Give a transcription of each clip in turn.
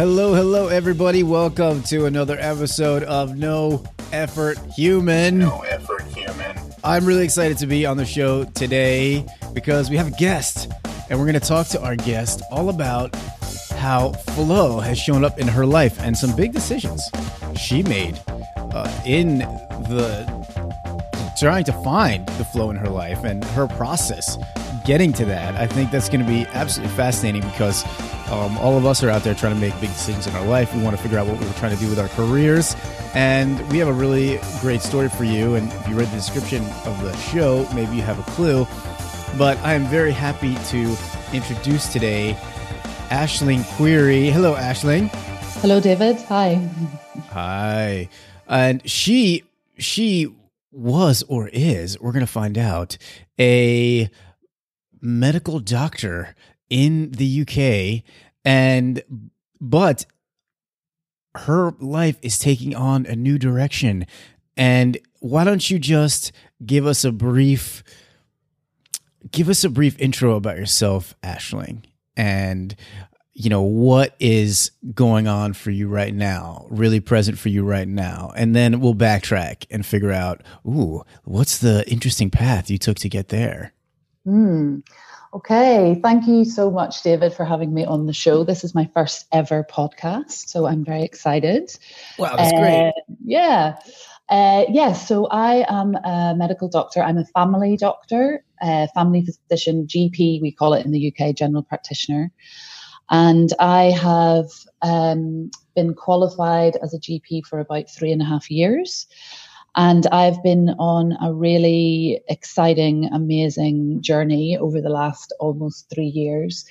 Hello, hello, everybody. Welcome to another episode of No Effort Human. No effort human. I'm really excited to be on the show today because we have a guest, and we're going to talk to our guest all about how flow has shown up in her life and some big decisions she made uh, in the trying to find the flow in her life and her process getting to that. I think that's going to be absolutely fascinating because um, all of us are out there trying to make big decisions in our life. We want to figure out what we're trying to do with our careers. And we have a really great story for you. And if you read the description of the show, maybe you have a clue. But I am very happy to introduce today Aisling Query. Hello, Aisling. Hello, David. Hi. Hi. And she she was or is, we're going to find out, a medical doctor in the UK and but her life is taking on a new direction. And why don't you just give us a brief give us a brief intro about yourself Aisling? And you know what is going on for you right now really present for you right now? And then we'll backtrack and figure out ooh what's the interesting path you took to get there Hmm. Okay, thank you so much, David, for having me on the show. This is my first ever podcast, so I'm very excited. Wow, that's uh, great. Yeah. Uh, yes, yeah, so I am a medical doctor. I'm a family doctor, uh, family physician, GP, we call it in the UK, general practitioner. And I have um, been qualified as a GP for about three and a half years. And I've been on a really exciting, amazing journey over the last almost three years,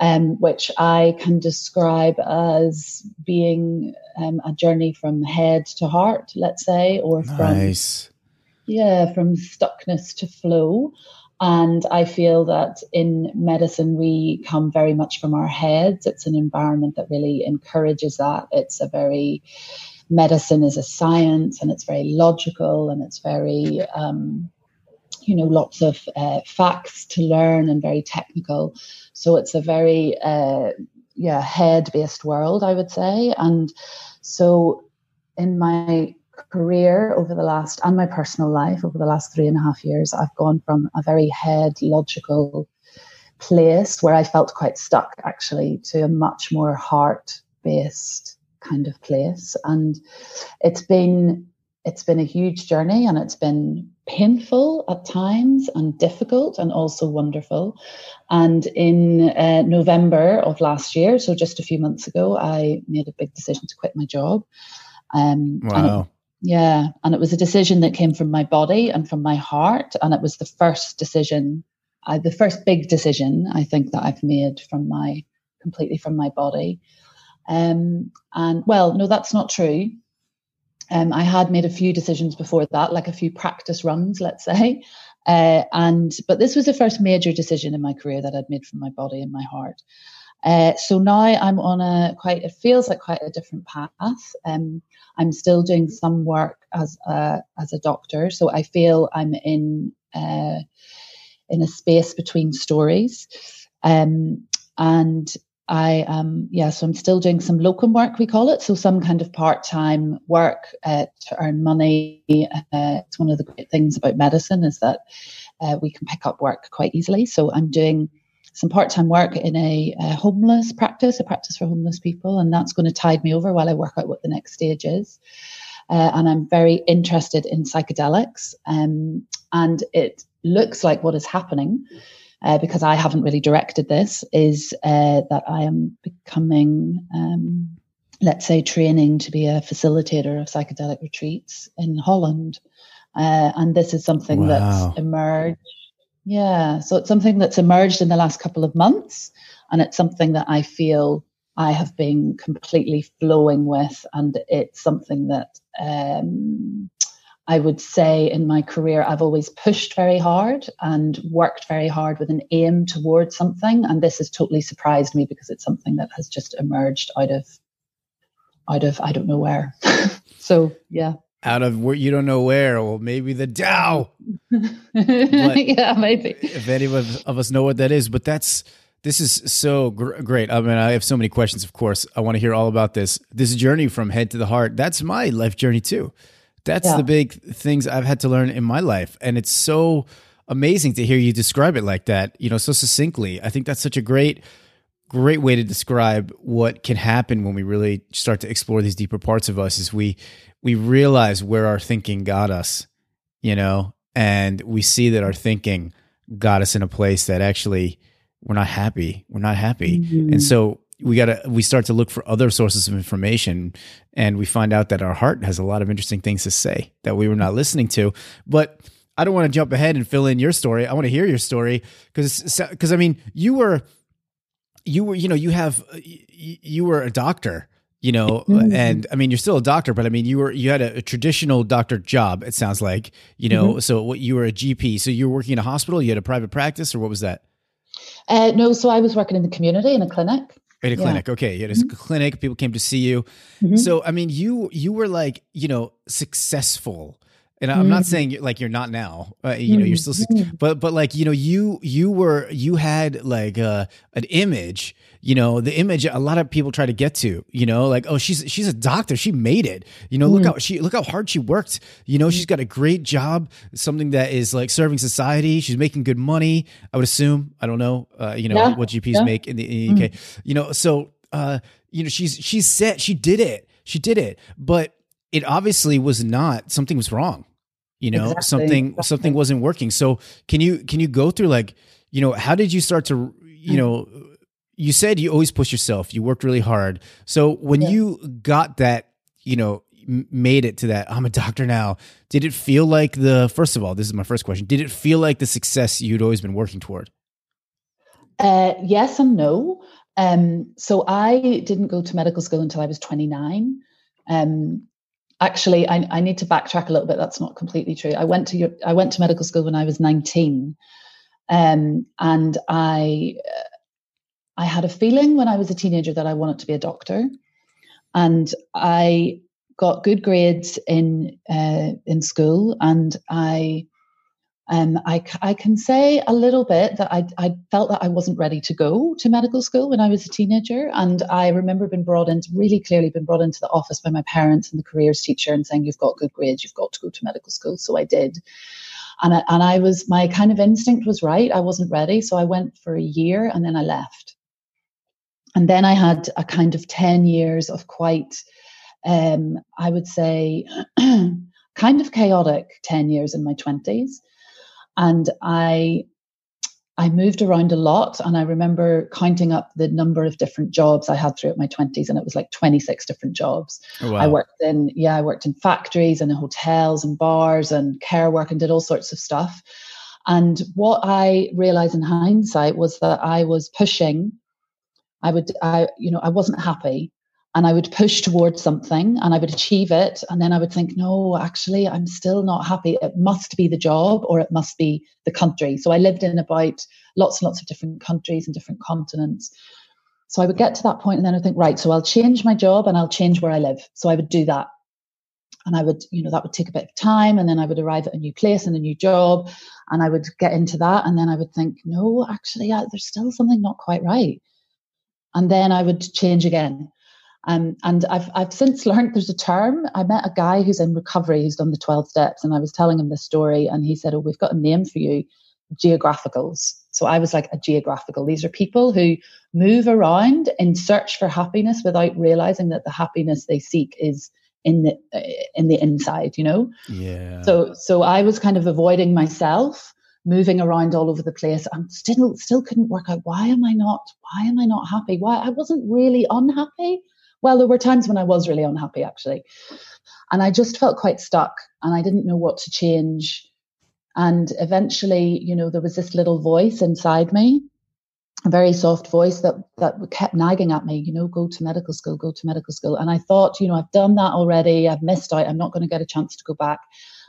um, which I can describe as being um, a journey from head to heart, let's say, or from yeah, from stuckness to flow. And I feel that in medicine, we come very much from our heads. It's an environment that really encourages that. It's a very medicine is a science and it's very logical and it's very um, you know lots of uh, facts to learn and very technical. So it's a very uh, yeah head based world i would say. And so in my career over the last and my personal life over the last three and a half years i've gone from a very head logical place where i felt quite stuck actually to a much more heart based kind of place. And it's been it's been a huge journey and it's been painful at times and difficult and also wonderful. And in uh, November of last year, so just a few months ago, I made a big decision to quit my job. Um, wow. And it, yeah. And it was a decision that came from my body and from my heart. And it was the first decision, uh, the first big decision I think that I've made from my completely from my body. Um, and well, no, that's not true. Um, I had made a few decisions before that, like a few practice runs, let's say. Uh, and but this was the first major decision in my career that I'd made from my body and my heart. Uh, so now I'm on a quite. It feels like quite a different path. Um, I'm still doing some work as a as a doctor, so I feel I'm in uh, in a space between stories. Um, and I um yeah, so I'm still doing some locum work, we call it, so some kind of part-time work uh, to earn money. Uh, it's one of the great things about medicine is that uh, we can pick up work quite easily. So I'm doing some part-time work in a, a, homeless practice, a practice for homeless people, and that's going to tide me over while I work out what the next stage is. Uh, and I'm very interested in psychedelics, um, and it looks like what is happening uh, because I haven't really directed this, is uh, that I am becoming, um, let's say, training to be a facilitator of psychedelic retreats in Holland. Uh, and this is something wow. that's emerged. Yeah, so it's something that's emerged in the last couple of months, and it's something that I feel I have been completely flowing with, and it's something that um, I would say in my career, I've always pushed very hard and worked very hard with an aim towards something. And this has totally surprised me because it's something that has just emerged out of, out of, I don't know where. so, yeah. Out of where you don't know where, well, maybe the Tao. yeah, maybe. If any of us know what that is, but that's This is so gr- great. I mean, I have so many questions, of course. I want to hear all about this. This journey from head to the heart. That's my life journey too. That's yeah. the big things I've had to learn in my life. And it's so amazing to hear you describe it like that, you know, so succinctly. I think that's such a great, great way to describe what can happen when we really start to explore these deeper parts of us is we we realize where our thinking got us, you know, and we see that our thinking got us in a place that actually we're not happy. We're not happy. Mm-hmm. And so we got to we start to look for other sources of information and we find out that our heart has a lot of interesting things to say that we were not listening to. But I don't want to jump ahead and fill in your story. I want to hear your story because because I mean, you were you were you know, you have you were a doctor you know mm-hmm. and i mean you're still a doctor but i mean you were you had a, a traditional doctor job it sounds like you know mm-hmm. so what you were a gp so you were working in a hospital you had a private practice or what was that uh, no so i was working in the community in a clinic in a yeah. clinic okay you had a mm-hmm. clinic people came to see you mm-hmm. so i mean you you were like you know successful and I'm not mm-hmm. saying like you're not now, uh, you know, you're still, mm-hmm. but but like you know, you you were you had like uh, an image, you know, the image a lot of people try to get to, you know, like oh she's she's a doctor, she made it, you know, look mm. how she look how hard she worked, you know, she's got a great job, something that is like serving society, she's making good money, I would assume, I don't know, uh, you know yeah. what GPs yeah. make in the, in the UK, mm. you know, so uh, you know she's she's set, she did it, she did it, but it obviously was not something was wrong you know exactly. something exactly. something wasn't working so can you can you go through like you know how did you start to you know you said you always push yourself you worked really hard so when yeah. you got that you know made it to that i'm a doctor now did it feel like the first of all this is my first question did it feel like the success you'd always been working toward uh, yes and no um, so i didn't go to medical school until i was 29 um, actually I, I, need to backtrack a little bit. That's not completely true. I went to your, i went to medical school when i was 19 um, and i i had a feeling when i was a teenager that i wanted to be a doctor and i got good grades in uh, in school and i um, I, I can say a little bit that I, I felt that I wasn't ready to go to medical school when I was a teenager. And I remember being brought into, really clearly been brought into the office by my parents and the careers teacher and saying, You've got good grades, you've got to go to medical school. So I did. And I, and I was, my kind of instinct was right. I wasn't ready. So I went for a year and then I left. And then I had a kind of 10 years of quite, um, I would say, kind of chaotic 10 years in my 20s and I I moved around a lot and I remember counting up the number of different jobs I had throughout my 20s and it was like 26 different jobs. Oh, wow. I worked in yeah, I worked in factories and in hotels and bars and care work and did all sorts of stuff. And what I realized in hindsight was that I was pushing I would I you know I wasn't happy and I would push towards something and I would achieve it. And then I would think, no, actually, I'm still not happy. It must be the job or it must be the country. So I lived in about lots and lots of different countries and different continents. So I would get to that point and then I think, right, so I'll change my job and I'll change where I live. So I would do that. And I would, you know, that would take a bit of time. And then I would arrive at a new place and a new job and I would get into that. And then I would think, no, actually, yeah, there's still something not quite right. And then I would change again um, and I've, I've since learned there's a term. I met a guy who's in recovery who's done the 12 steps, and I was telling him this story, and he said, Oh, we've got a name for you geographicals. So I was like, a geographical. These are people who move around in search for happiness without realizing that the happiness they seek is in the in the inside you know yeah so so i was kind of avoiding myself moving around all over the place and still still couldn't work out why am i not why am i not happy why i wasn't really unhappy well, there were times when I was really unhappy, actually. And I just felt quite stuck and I didn't know what to change. And eventually, you know, there was this little voice inside me, a very soft voice that that kept nagging at me, you know, go to medical school, go to medical school. And I thought, you know, I've done that already. I've missed out. I'm not going to get a chance to go back.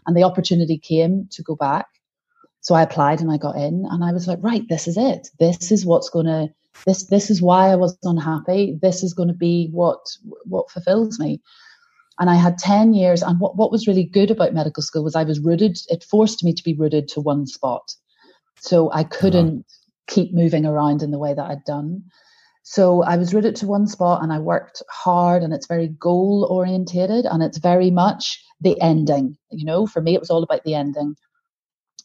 And the opportunity came to go back. So I applied and I got in and I was like, right, this is it. This is what's going to this this is why I was unhappy. This is going to be what what fulfills me. And I had 10 years. And what, what was really good about medical school was I was rooted, it forced me to be rooted to one spot. So I couldn't keep moving around in the way that I'd done. So I was rooted to one spot and I worked hard and it's very goal orientated and it's very much the ending. You know, for me, it was all about the ending.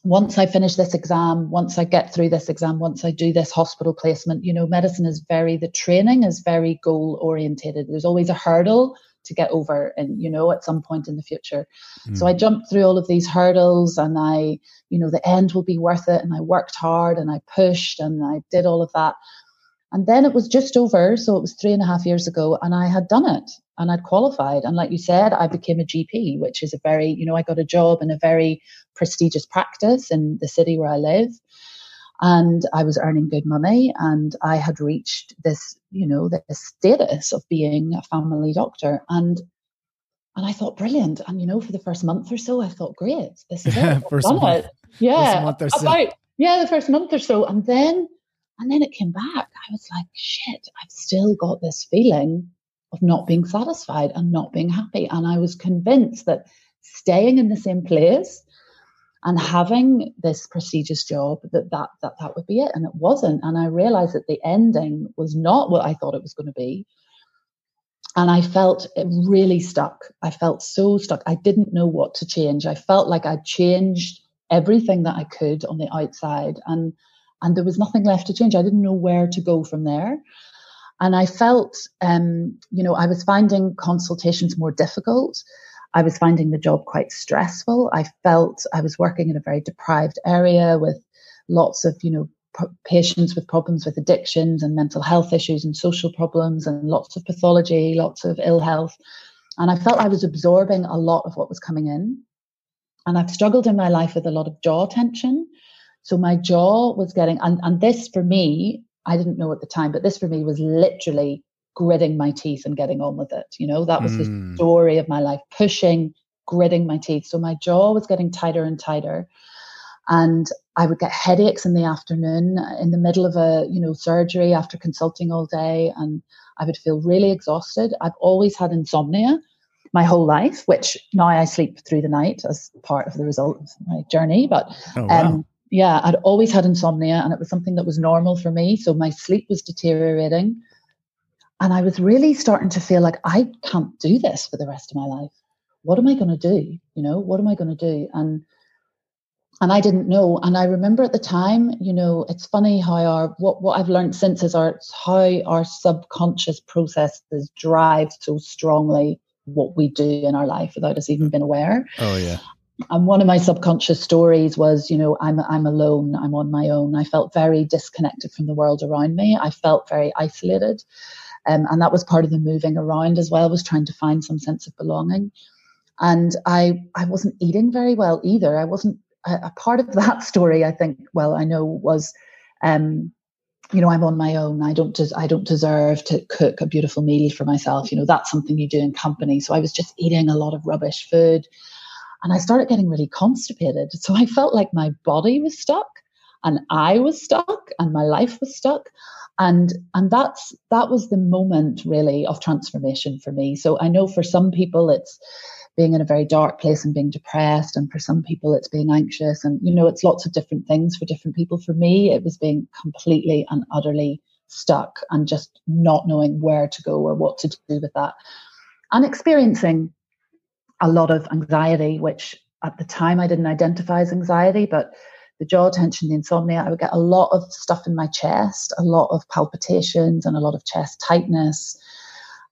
Once I finish this exam, once I get through this exam, once I do this hospital placement, you know, medicine is very, the training is very goal orientated. There's always a hurdle to get over and you know at some point in the future mm. so i jumped through all of these hurdles and i you know the end will be worth it and i worked hard and i pushed and i did all of that and then it was just over so it was three and a half years ago and i had done it and i'd qualified and like you said i became a gp which is a very you know i got a job in a very prestigious practice in the city where i live and I was earning good money and I had reached this, you know, the status of being a family doctor. And and I thought, brilliant. And you know, for the first month or so, I thought, great, this is it. first done month, it. Yeah. month or so. About, yeah, the first month or so. And then and then it came back. I was like, shit, I've still got this feeling of not being satisfied and not being happy. And I was convinced that staying in the same place and having this prestigious job that that that that would be it. And it wasn't. And i realized that the ending was not what i thought it was going to be. And i felt it really stuck. I felt so stuck. I didn't know what to change. I felt like i'd changed everything that i could on the outside. And and there was nothing left to change i didn't know where to go from there and i felt um, you know i was finding consultations more difficult I was finding the job quite stressful. I felt I was working in a very deprived area with lots of, you know, patients with problems with addictions and mental health issues and social problems and lots of pathology, lots of ill health. And I felt I was absorbing a lot of what was coming in. And I've struggled in my life with a lot of jaw tension. So my jaw was getting, and, and this for me, I didn't know at the time, but this for me was literally gritting my teeth and getting on with it. You know, that was mm. the hmm. story of my life, pushing, gritting my teeth. So my jaw was getting tighter and tighter. And I would get headaches in the afternoon in the middle of a, you know, surgery after consulting all day. And I would feel really exhausted. I've always had insomnia my whole life, which now I sleep through the night as part of the result of my journey. But oh, wow. um, yeah, I'd always had insomnia and it was something that was normal for me. So my sleep was deteriorating. And I was really starting to feel like I can't do this for the rest of my life. What am I going to do? You know, what am I going to do? And and I didn't know. And I remember at the time, you know, it's funny how our what what I've learned since is our how our subconscious processes drive so strongly what we do in our life without us even being aware. Oh yeah. And one of my subconscious stories was, you know, I'm I'm alone, I'm on my own. I felt very disconnected from the world around me. I felt very isolated. Um, and that was part of the moving around as well, was trying to find some sense of belonging. And I, I wasn't eating very well either. I wasn't, a, a part of that story, I think, well, I know was, um, you know, I'm on my own. I don't, des- I don't deserve to cook a beautiful meal for myself. You know, that's something you do in company. So I was just eating a lot of rubbish food and I started getting really constipated. So I felt like my body was stuck and I was stuck and my life was stuck. And and that's that was the moment really of transformation for me. So i know for some people it's being in a very dark place and being depressed and for some people it's being anxious and you know it's lots of different things for different people. For me it was being completely and utterly stuck and just not knowing where to go or what to do with that and experiencing a lot of anxiety which at the time i didn't identify as anxiety but the jaw tension, the insomnia, I would get a lot of stuff in my chest, a lot of palpitations and a lot of chest tightness.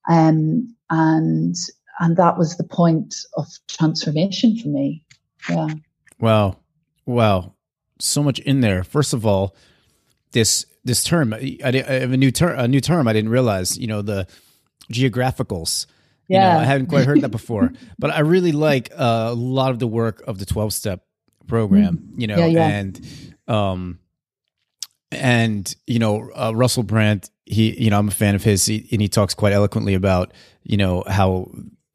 Um, and and that was the point of transformation for me. Yeah. Wow. Wow. So much in there. First of all, this this term, I, I have a new term, a new term I didn't realize, you know, the geographicals. Yeah. You know, I hadn't quite heard that before, but I really like uh, a lot of the work of the 12 step program, mm-hmm. you know, yeah, yeah. and um and you know uh, Russell Brand, he you know I'm a fan of his, he, and he talks quite eloquently about you know how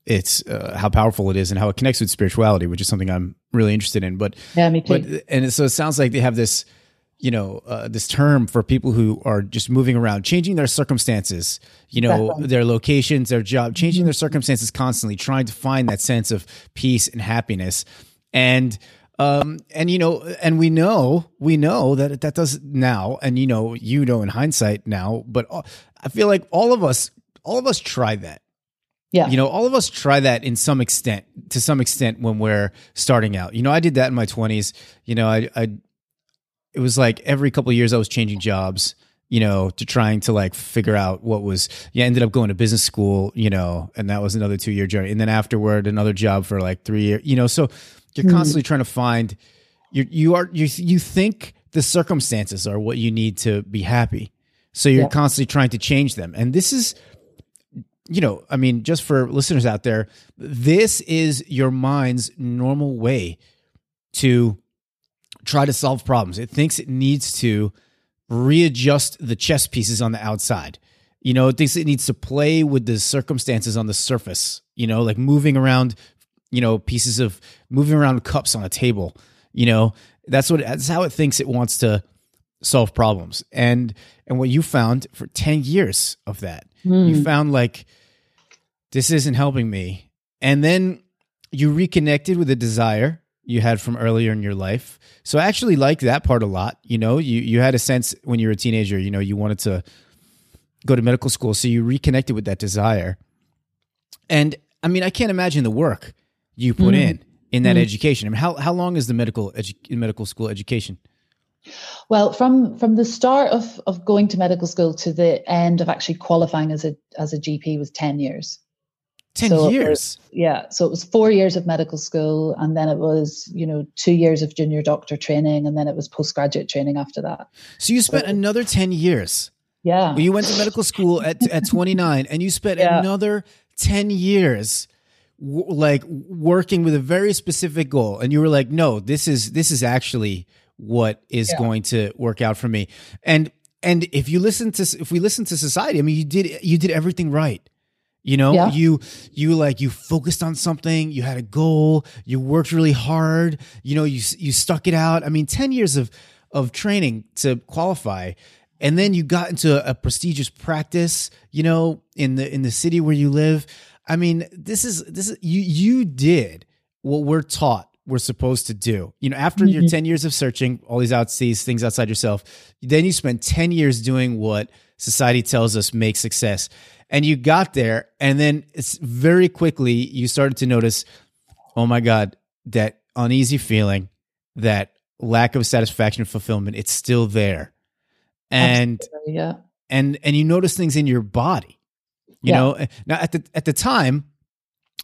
it's uh, how powerful it is and how it connects with spirituality, which is something I'm really interested in. But yeah, me too. But and so it sounds like they have this you know uh, this term for people who are just moving around changing their circumstances you know exactly. their locations their job changing mm-hmm. their circumstances constantly trying to find that sense of peace and happiness and Um, and you know, and we know, we know that that does now, and you know, you know, in hindsight now, but I feel like all of us, all of us try that. Yeah. You know, all of us try that in some extent, to some extent when we're starting out. You know, I did that in my 20s. You know, I, I it was like every couple of years I was changing jobs, you know, to trying to like figure out what was, yeah, ended up going to business school, you know, and that was another two year journey. And then afterward, another job for like three years, you know, so you're mm constantly trying to find, you, you are, you, you think the circumstances are what you need to be happy. So you're yeah. constantly trying to change them. And this is, you know, I mean, just for listeners out there, this is your mind's normal way to try to solve problems. It thinks it needs to readjust the chess pieces on the outside. You know, it thinks it needs to play with the circumstances on the surface, you know, like moving around, you know, pieces of moving around cups on a table. You know, that's what that's how it thinks it wants to solve problems. And and what you found for 10 years of that, mm. you hmm. found like this isn't helping me. And then you reconnected with a desire you had from earlier in your life. So I actually like that part a lot. You know, you you had a sense when you were a teenager, you know, you wanted to go to medical school, so you reconnected with that desire. And I mean, I can't imagine the work you put mm. in in that mm. education. I mean, how how long is the medical edu- medical school education? Well, from from the start of of going to medical school to the end of actually qualifying as a as a GP was ten years. 10 so years was, yeah so it was four years of medical school and then it was you know two years of junior doctor training and then it was postgraduate training after that. So you spent so, another 10 years. Yeah. You went to medical school at, at 29 and you spent yeah. another 10 years w- like working with a very specific goal and you were like no this is this is actually what is yeah. going to work out for me. And and if you listen to if we listen to society i mean you did you did everything right you know, yeah. you you like you focused on something, you had a goal, you worked really hard, you know, you you stuck it out. I mean, 10 years of of training to qualify and then you got into a, a prestigious practice, you know, in the in the city where you live. I mean, this is this is you you did what we're taught we're supposed to do. You know, after mm-hmm. your 10 years of searching all these outseas things outside yourself, then you spend 10 years doing what society tells us makes success and you got there and then it's very quickly you started to notice oh my god that uneasy feeling that lack of satisfaction and fulfillment it's still there and Absolutely, yeah and and you notice things in your body you yeah. know now at the at the time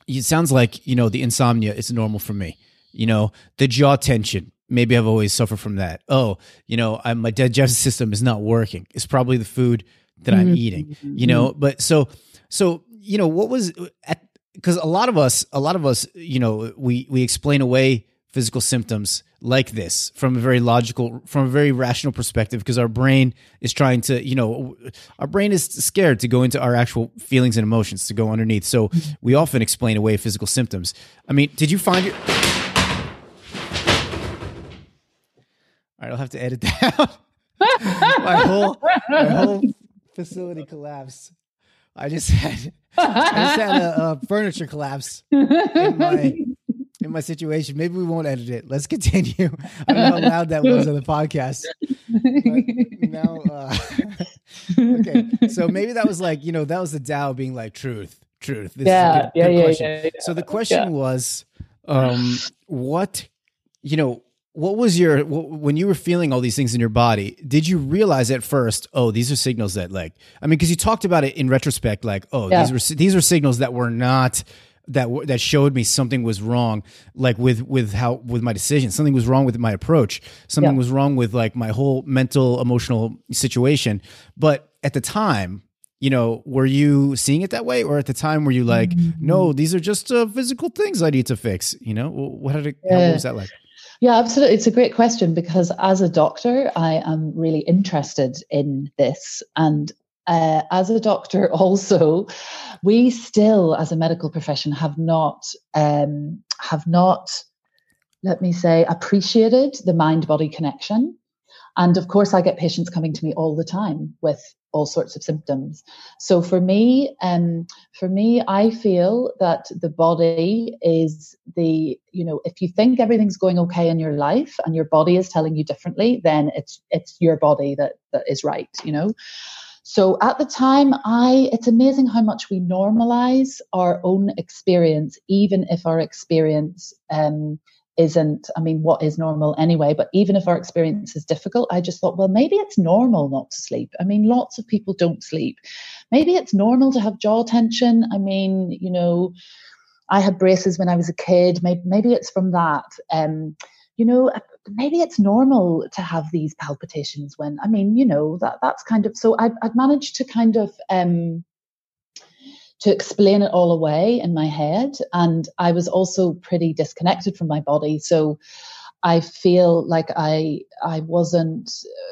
it sounds like you know the insomnia is normal for me you know the jaw tension maybe i've always suffered from that oh you know I'm, my digestive system is not working it's probably the food that I'm mm-hmm. eating, you know. Mm-hmm. But so so you know what was at because a lot of us a lot of us you know we we explain away physical symptoms like this from a very logical from a very rational perspective because our brain is trying to you know our brain is scared to go into our actual feelings and emotions to go underneath so mm-hmm. we often explain away physical symptoms i mean did you find your all right i'll have to edit that my whole my whole facility collapse. I just had I just had a, a furniture collapse in my in my situation. Maybe we won't edit it. Let's continue. I don't know how loud that was on the podcast. now, uh, okay. So maybe that was like you know that was the Tao being like truth, truth. This yeah, good, yeah, good yeah, yeah, yeah, So the question was, um, what you know what was your when you were feeling all these things in your body did you realize at first oh these are signals that like i mean because you talked about it in retrospect like oh yeah. these were these were signals that were not that that showed me something was wrong like with with how with my decision something was wrong with my approach something yeah. was wrong with like my whole mental emotional situation but at the time you know were you seeing it that way or at the time were you like mm-hmm. no these are just uh, physical things i need to fix you know what did it yeah. how, what was that like yeah, absolutely. It's a great question because as a doctor, I am really interested in this. And uh, as a doctor, also, we still, as a medical profession, have not um, have not, let me say, appreciated the mind body connection. And of course, I get patients coming to me all the time with all sorts of symptoms. So for me, um, for me, I feel that the body is the, you know, if you think everything's going okay in your life and your body is telling you differently, then it's it's your body that that is right, you know. So at the time, I it's amazing how much we normalize our own experience, even if our experience um, isn't, I mean, what is normal anyway? But even if our experience is difficult, I just thought, well, maybe it's normal not to sleep. I mean, lots of people don't sleep. Maybe it's normal to have jaw tension. I mean, you know, I had braces when I was a kid. Maybe, maybe it's from that. Um, you know, maybe it's normal to have these palpitations when, I mean, you know, that that's kind of, so I've, I've managed to kind of, um, to explain it all away in my head. And I was also pretty disconnected from my body. So I feel like I I wasn't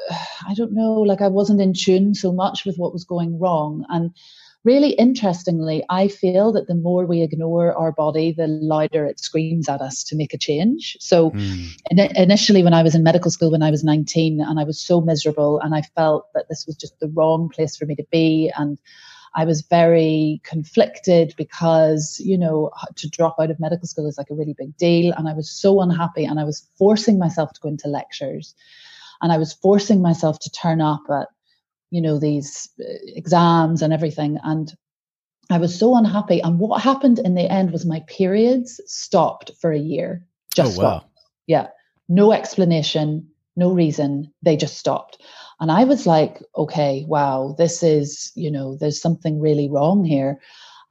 I don't know like I wasn't in tune so much with what was going wrong and really interestingly I feel that the more we ignore our body the louder it screams at us to make a change so mm. in, initially when I was in medical school when I was 19 and I was so miserable and I felt that this was just the wrong place for me to be and I was very conflicted because, you know, to drop out of medical school is like a really big deal. And I was so unhappy and I was forcing myself to go into lectures and I was forcing myself to turn up at, you know, these uh, exams and everything. And I was so unhappy. And what happened in the end was my periods stopped for a year. Just oh, wow. stopped. Yeah. No explanation, no reason. They just stopped. And I was like, okay, wow, this is, you know, there's something really wrong here.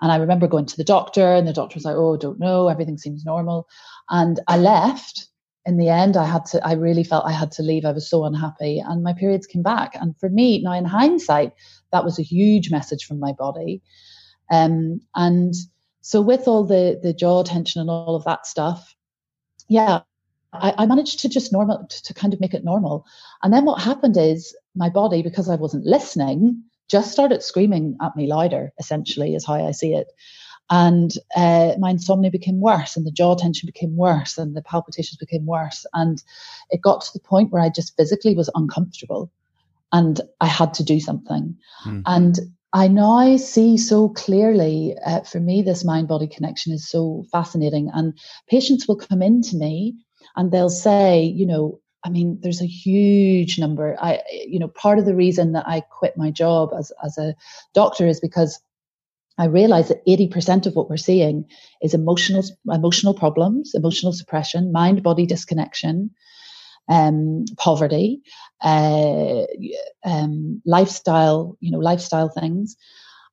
And I remember going to the doctor, and the doctor was like, oh, don't know, everything seems normal. And I left. In the end, I had to, I really felt I had to leave. I was so unhappy. And my periods came back. And for me, now in hindsight, that was a huge message from my body. Um, and so with all the the jaw tension and all of that stuff, yeah, I, I, managed to just normal to kind of make it normal. And then what happened is my body, because I wasn't listening, just started screaming at me louder, essentially, is how I see it. And uh, my insomnia became worse, and the jaw tension became worse, and the palpitations became worse. And it got to the point where I just physically was uncomfortable and I had to do something. Mm. And I now see so clearly, uh, for me, this mind body connection is so fascinating. And patients will come in to me and they'll say, you know, I mean, there's a huge number. I, you know, part of the reason that I quit my job as as a doctor is because I realize that 80% of what we're seeing is emotional emotional problems, emotional suppression, mind body disconnection, um, poverty, uh, um, lifestyle, you know, lifestyle things.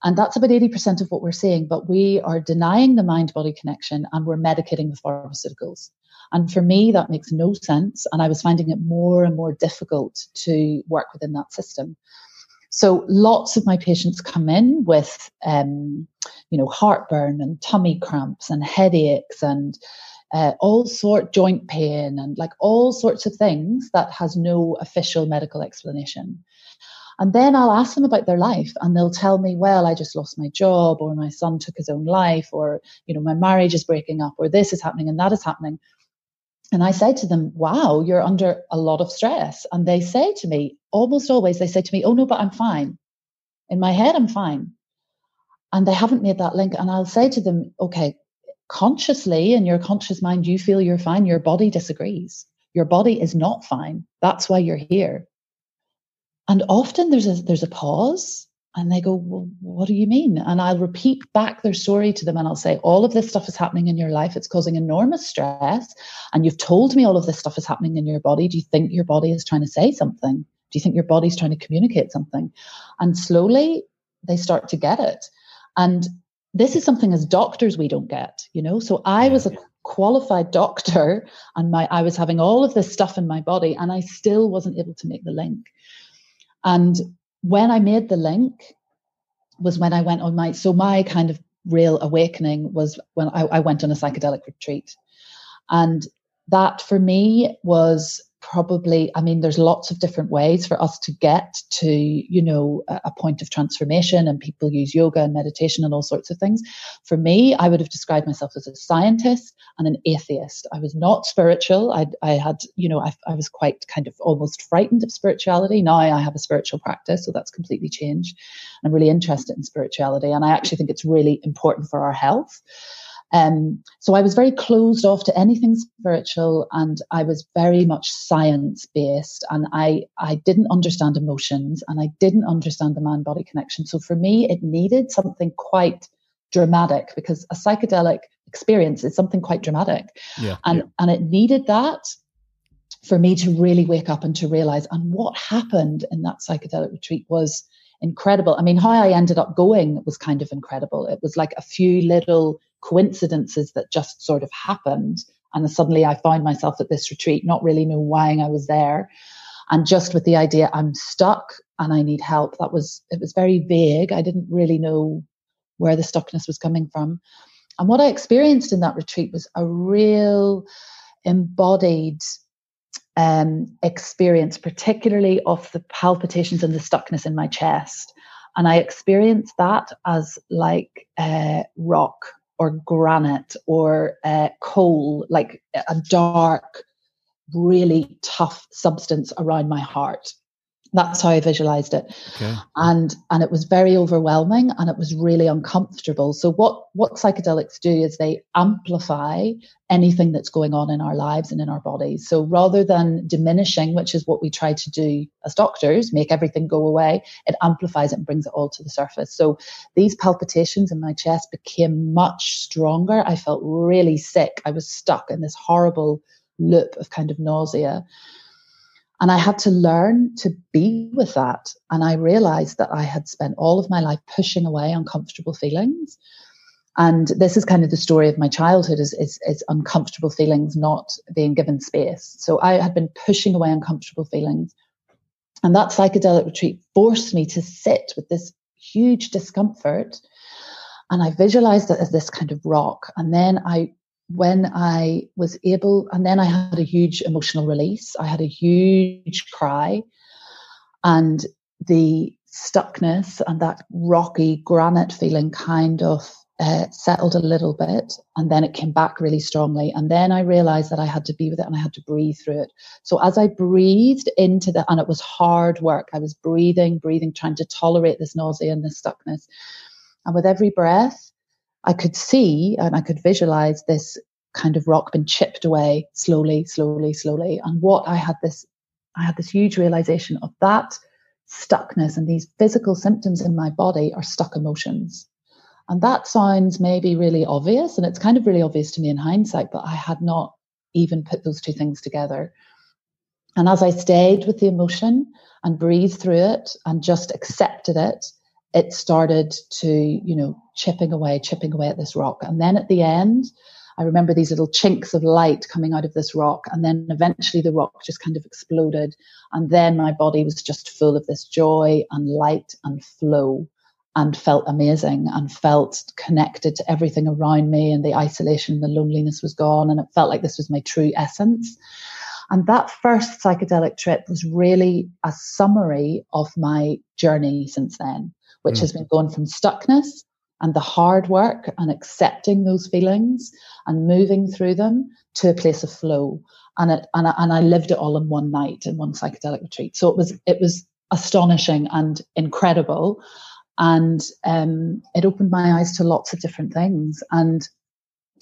And that's about 80% of what we're seeing, but we are denying the mind body connection and we're medicating with pharmaceuticals. And for me, that makes no sense. And I was finding it more and more difficult to work within that system. So lots of my patients come in with, um, you know, heartburn and tummy cramps and headaches and uh, all sort joint pain and like all sorts of things that has no official medical explanation. And then I'll ask them about their life and they'll tell me, well, I just lost my job or my son took his own life or, you know, my marriage is breaking up or this is happening and that is happening. And I say to them, wow, you're under a lot of stress. And they say to me, almost always, they say to me, oh, no, but I'm fine. In my head, I'm fine. And they haven't made that link. And I'll say to them, okay, consciously in your conscious mind, you feel you're fine. Your body disagrees. Your body is not fine. That's why you're here. And often there's a, there's a pause and they go, Well, what do you mean? And I'll repeat back their story to them and I'll say, All of this stuff is happening in your life. It's causing enormous stress. And you've told me all of this stuff is happening in your body. Do you think your body is trying to say something? Do you think your body's trying to communicate something? And slowly they start to get it. And this is something as doctors we don't get, you know? So I was a qualified doctor and my I was having all of this stuff in my body and I still wasn't able to make the link. And when I made the link was when I went on my so my kind of real awakening was when I, I went on a psychedelic retreat. And that for me was probably i mean there's lots of different ways for us to get to you know a, a, point of transformation and people use yoga and meditation and all sorts of things. For me i would have described myself as a scientist and an atheist. I was not spiritual. I, I had you know I, I was quite kind of almost frightened of spirituality. Now i have a spiritual practice so that's completely changed. I'm really interested in spirituality and i actually think it's really important for our health um, so I was very closed off to anything spiritual and I was very much science based and I, I didn't understand emotions and I didn't understand the man body connection. So for me, it needed something quite dramatic because a psychedelic experience is something quite dramatic. Yeah, and, yeah. and it needed that for me to really wake up and to realize. And what happened in that psychedelic retreat was incredible. I mean, how I ended up going was kind of incredible. It was like a few little coincidences that just sort of happened. And suddenly I found myself at this retreat, not really knowing why I was there. And just with the idea I'm stuck and I need help. That was, it was very vague. I didn't really know where the stuckness was coming from. And what I experienced in that retreat was a real embodied um, experience, particularly of the palpitations and the stuckness in my chest. And I experienced that as like uh, rock or granite or uh, coal, like a dark, really tough substance around my heart. That's how I visualized it. Okay. And and it was very overwhelming and it was really uncomfortable. So what what psychedelics do is they amplify anything that's going on in our lives and in our bodies. So rather than diminishing, which is what we try to do as doctors, make everything go away, it amplifies it and brings it all to the surface. So these palpitations in my chest became much stronger. I felt really sick. I was stuck in this horrible loop of kind of nausea. And I had to learn to be with that. And I realized that I had spent all of my life pushing away uncomfortable feelings. And this is kind of the story of my childhood is, is, is uncomfortable feelings not being given space. So I had been pushing away uncomfortable feelings. And that psychedelic retreat forced me to sit with this huge discomfort. And I visualized it as this kind of rock. And then I when I was able, and then I had a huge emotional release. I had a huge cry, and the stuckness and that rocky granite feeling kind of uh, settled a little bit, and then it came back really strongly. And then I realized that I had to be with it and I had to breathe through it. So as I breathed into the, and it was hard work. I was breathing, breathing, trying to tolerate this nausea and this stuckness. And with every breath, I could see and I could visualize this kind of rock being chipped away slowly, slowly, slowly. And what I had this, I had this huge realization of that stuckness and these physical symptoms in my body are stuck emotions. And that sounds maybe really obvious, and it's kind of really obvious to me in hindsight, but I had not even put those two things together. And as I stayed with the emotion and breathed through it and just accepted it, it started to, you know, chipping away, chipping away at this rock. And then at the end, I remember these little chinks of light coming out of this rock. And then eventually the rock just kind of exploded. And then my body was just full of this joy and light and flow and felt amazing and felt connected to everything around me. And the isolation, the loneliness was gone. And it felt like this was my true essence. And that first psychedelic trip was really a summary of my journey since then which mm. has been going from stuckness and the hard work and accepting those feelings and moving through them to a place of flow. And it and I, and I lived it all in one night in one psychedelic retreat. So it was it was astonishing and incredible, and um, it opened my eyes to lots of different things. And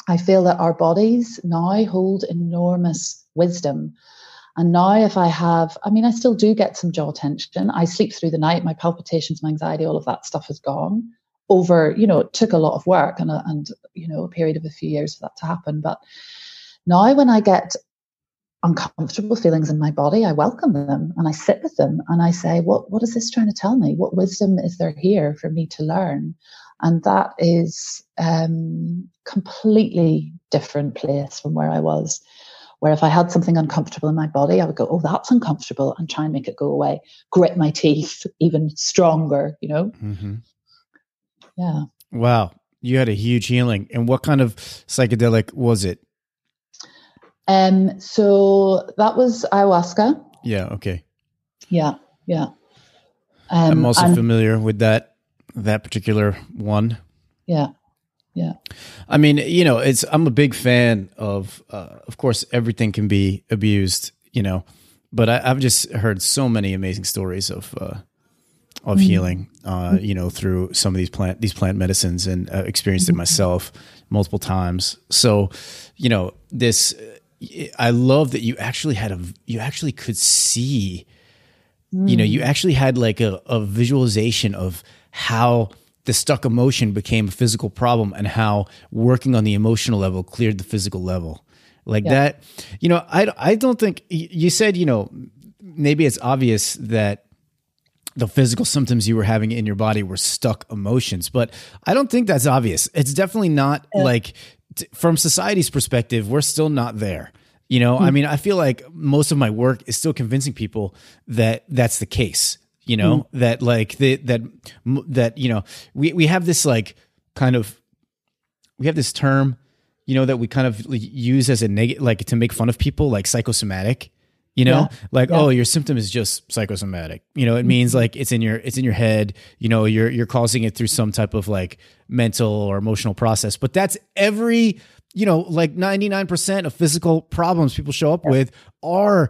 I feel that our bodies now hold enormous wisdom and now, if I have, I mean, I still do get some jaw tension. I sleep through the night, my palpitations, my anxiety, all of that stuff is gone. Over, you know, it took a lot of work and, a, and you know, a period of a few years for that to happen. But now, when I get uncomfortable feelings in my body, I welcome them and I sit with them and I say, what, what is this trying to tell me? What wisdom is there here for me to learn? And that is um, completely different place from where I was where if I had something uncomfortable in my body, I would go, oh, that's uncomfortable and try and make it go away, grit my teeth even stronger, you know? Mm-hmm. Yeah. Wow. You had a huge healing. And what kind of psychedelic was it? Um, so that was ayahuasca. Yeah. Okay. Yeah. Yeah. Um, I'm also familiar with that that particular one. Yeah. Yeah. I mean, you know, it's I'm a big fan of uh, of course everything can be abused, you know, but I, have just heard so many amazing stories of uh, of mm. healing, uh, you know, through some of these plant these plant medicines, and uh, experienced mm-hmm. it myself multiple times. So, you know, this I love that you actually had a you actually could see, mm. you know, you mm. actually had like a, a visualization of how the stuck emotion became a physical problem and how working on the emotional level cleared the physical level like yeah. that you know i i don't think you said you know maybe it's obvious that the physical symptoms you were having in your body were stuck emotions but i don't think that's obvious it's definitely not yeah. like t- from society's perspective we're still not there you know mm-hmm. i hmm. mean i feel like most of my work is still convincing people that that's the case you know mm-hmm. that like the, that that you know we we have this like kind of we have this term you know that we kind of use as a negative like to make fun of people like psychosomatic you know yeah. like yeah. oh your symptom is just psychosomatic you know it mm-hmm. means like it's in your it's in your head you know you're you're causing it through some type of like mental or emotional process but that's every you know like 99% of physical problems people show up yeah. with are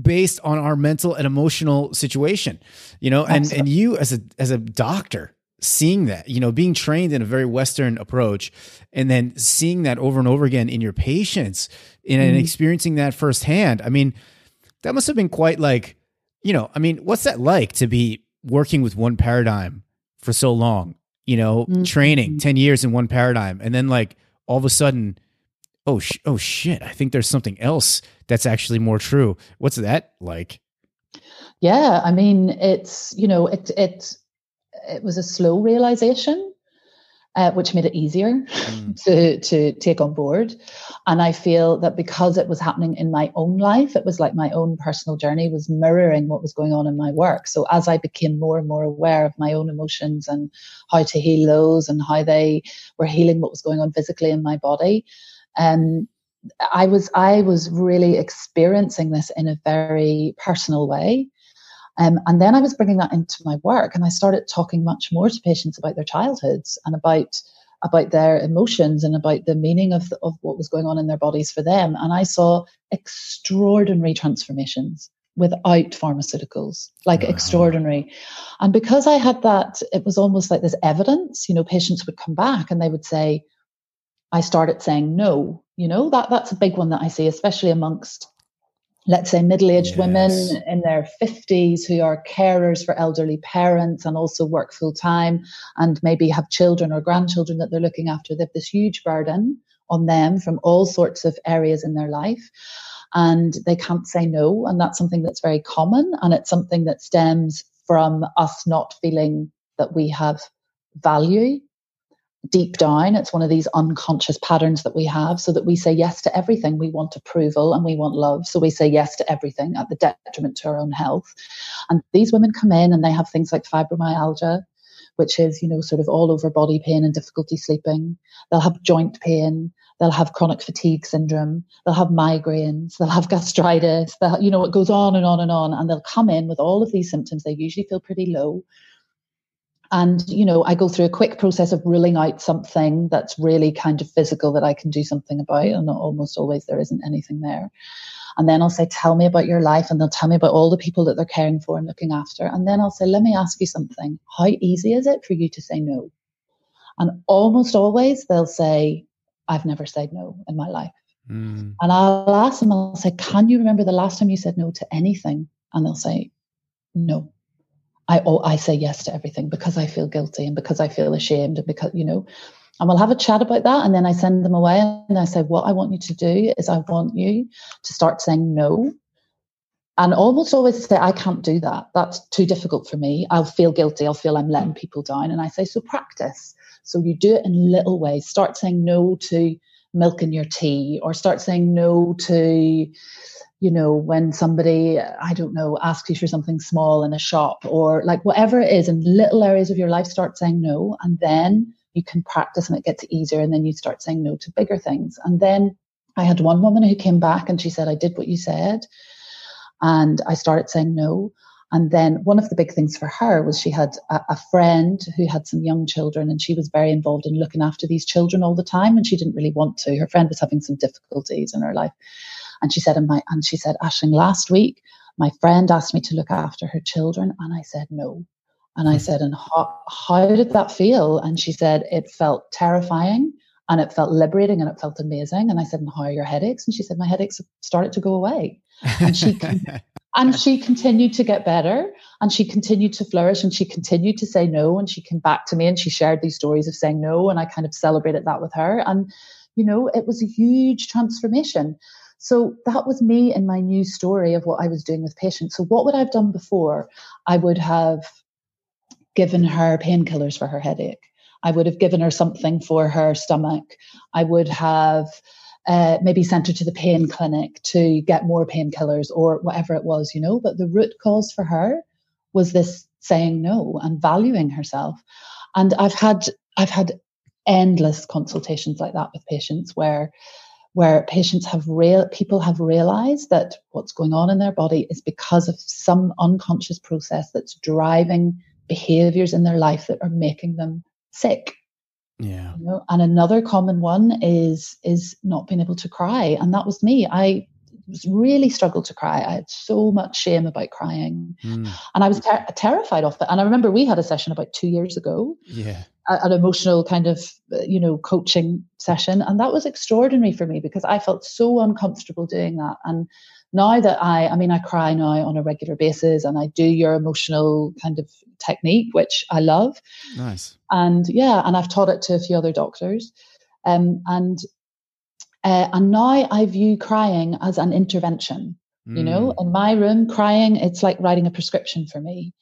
based on our mental and emotional situation you know and and you as a as a doctor seeing that, you know, being trained in a very Western approach and then seeing that over and over again in your patients and mm-hmm. experiencing that firsthand. I mean, that must have been quite like, you know, I mean, what's that like to be working with one paradigm for so long, you know, mm-hmm. training 10 years in one paradigm and then like all of a sudden, oh, sh- oh shit, I think there's something else that's actually more true. What's that like? Yeah, I mean, it's, you know, it, it, it was a slow realization, uh, which made it easier mm. to to take on board. And I feel that because it was happening in my own life, it was like my own personal journey was mirroring what was going on in my work. So as I became more and more aware of my own emotions and how to heal those and how they were healing what was going on physically in my body, um, I was I was really experiencing this in a very personal way. Um, and then I was bringing that into my work, and I started talking much more to patients about their childhoods and about about their emotions and about the meaning of the, of what was going on in their bodies for them. And I saw extraordinary transformations without pharmaceuticals, like uh-huh. extraordinary. And because I had that, it was almost like this evidence. You know, patients would come back and they would say, "I started saying no." You know, that that's a big one that I see, especially amongst let's say middle aged yes. women in their 50s who are carers for elderly parents and also work full time and maybe have children or grandchildren that they're looking after. They have this huge burden on them from all sorts of areas in their life. And they can't say no. And that's something that's very common. And it's something that stems from us not feeling that we have value deep down, it's one of these unconscious patterns that we have so that we say yes to everything. We want approval and we want love. So we say yes to everything at the detriment to our own health. And these women come in and they have things like fibromyalgia, which is, you know, sort of all over body pain and difficulty sleeping. They'll have joint pain. They'll have chronic fatigue syndrome. They'll have migraines. They'll have gastritis. They'll, you know, it goes on and on and on. And they'll come in with all of these symptoms. They usually feel pretty low and you know i go through a quick process of ruling out something that's really kind of physical that i can do something about and almost always there isn't anything there. And then i'll say tell me about your life and they'll tell me about all the people that they're caring for and looking after. And then i'll say let me ask you something. How easy is it for you to say no? And almost always they'll say i've never said no in my life. Mm. and i'll ask them i'll say can you remember the last time you said no to anything? And they'll say no I oh, I say yes to everything because I feel guilty and because I feel ashamed and because you know, and we'll have a chat about that and then I send them away and I say what I want you to do is I want you to start saying no. And almost always say, I can't do that. That's too difficult for me. I'll feel guilty. I'll feel I'm letting people down. And I say, so practice. So you do it in little ways. Start saying no to milk in your tea or start saying no to you know, when somebody, I don't know, asks you for something small in a shop or like whatever it is in little areas of your life, start saying no. And then you can practice and it gets easier. And then you start saying no to bigger things. And then I had one woman who came back and she said, I did what you said. And I started saying no. And then one of the big things for her was she had a, a, friend who had some young children and she was very involved in looking after these children all the time and she didn't really want to. Her friend was having some difficulties in her life. And she said, and, my, and she said, Aisling, last week, my friend asked me to look after her children. And I said, no. And I hmm. said, and how, how did that feel? And she said, it felt terrifying and it felt liberating and it felt amazing. And I said, and how are your headaches? And she said, my headaches started to go away. And she and she continued to get better and she continued to flourish and she continued to say no and she came back to me and she shared these stories of saying no and i kind of celebrated that with her and you know it was a huge transformation so that was me in my new story of what i was doing with patients so what would i have done before i would have given her painkillers for her headache i would have given her something for her stomach i would have uh, maybe sent her to the pain clinic to get more painkillers or whatever it was, you know. But the root cause for her was this saying no and valuing herself. And I've had I've had endless consultations like that with patients where where patients have real people have realized that what's going on in their body is because of some unconscious process that's driving behaviors in their life that are making them sick yeah. You know? And another common one is is not being able to cry. And that was me. I really struggled to cry. I had so much shame about crying. Mm. And I was ter- terrified of it. And I remember we had a session about two years ago. Yeah. An emotional kind of, you know, coaching session. And that was extraordinary for me because I felt so uncomfortable doing that. And now that I, I mean, I cry now on a regular basis and I do your emotional kind of technique, which I love. Nice. And yeah, and I've taught it to a few other doctors. Um, and uh, and now I view crying as an intervention. Mm. You know, mm. in my room, crying it's like writing a prescription for me.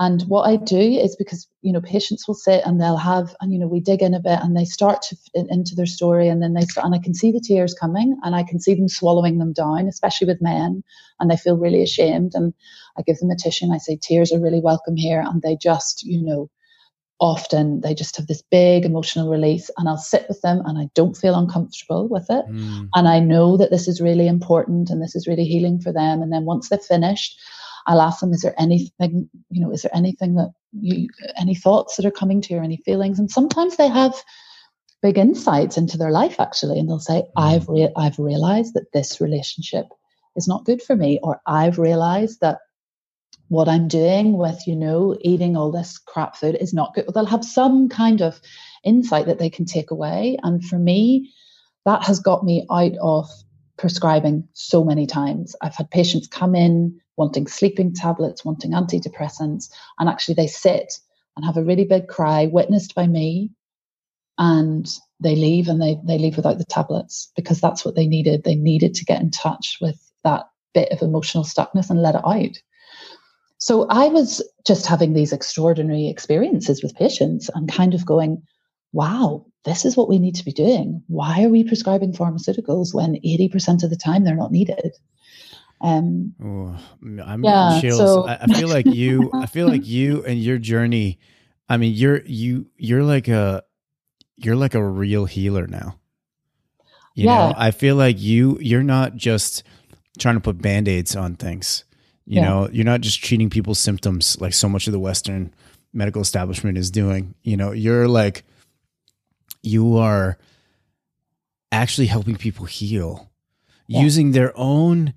And what I do is because, you know, patients will sit and they'll have, and, you know, we dig in a bit and they start to into their story and then they start, and I can see the tears coming and I can see them swallowing them down, especially with men. And they feel really ashamed. And I give them a tissue and I say, tears are really welcome here. And they just, you know, often they just have this big emotional release and I'll sit with them and I don't feel uncomfortable with it. Mm. And I know that this is really important and this is really healing for them. And then once they've finished, I'll ask them, is there anything, you know, is there anything that you, any thoughts that are coming to you or any feelings? And sometimes they have big insights into their life actually. And they'll say, mm-hmm. I've, re- I've realized that this relationship is not good for me, or I've realized that what I'm doing with, you know, eating all this crap food is not good. They'll have some kind of insight that they can take away. And for me, that has got me out of prescribing so many times. I've had patients come in wanting sleeping tablets, wanting antidepressants, and actually they sit and have a really big cry, witnessed by me, and they leave and they, they leave without the tablets because that's what they needed. They needed to get in touch with that bit of emotional stuckness and let it out. So I was just having these extraordinary experiences with patients and kind of going, wow, this is what we need to be doing. Why are we prescribing pharmaceuticals when 80% of the time they're not needed? Um, Ooh, I'm yeah, chills. So. I, I feel like you, I feel like you and your journey. I mean, you're, you, you're like a, you're like a real healer now. You yeah. know, I feel like you, you're not just trying to put band-aids on things. You yeah. know, you're not just treating people's symptoms like so much of the Western medical establishment is doing. You know, you're like, you are actually helping people heal yeah. using their own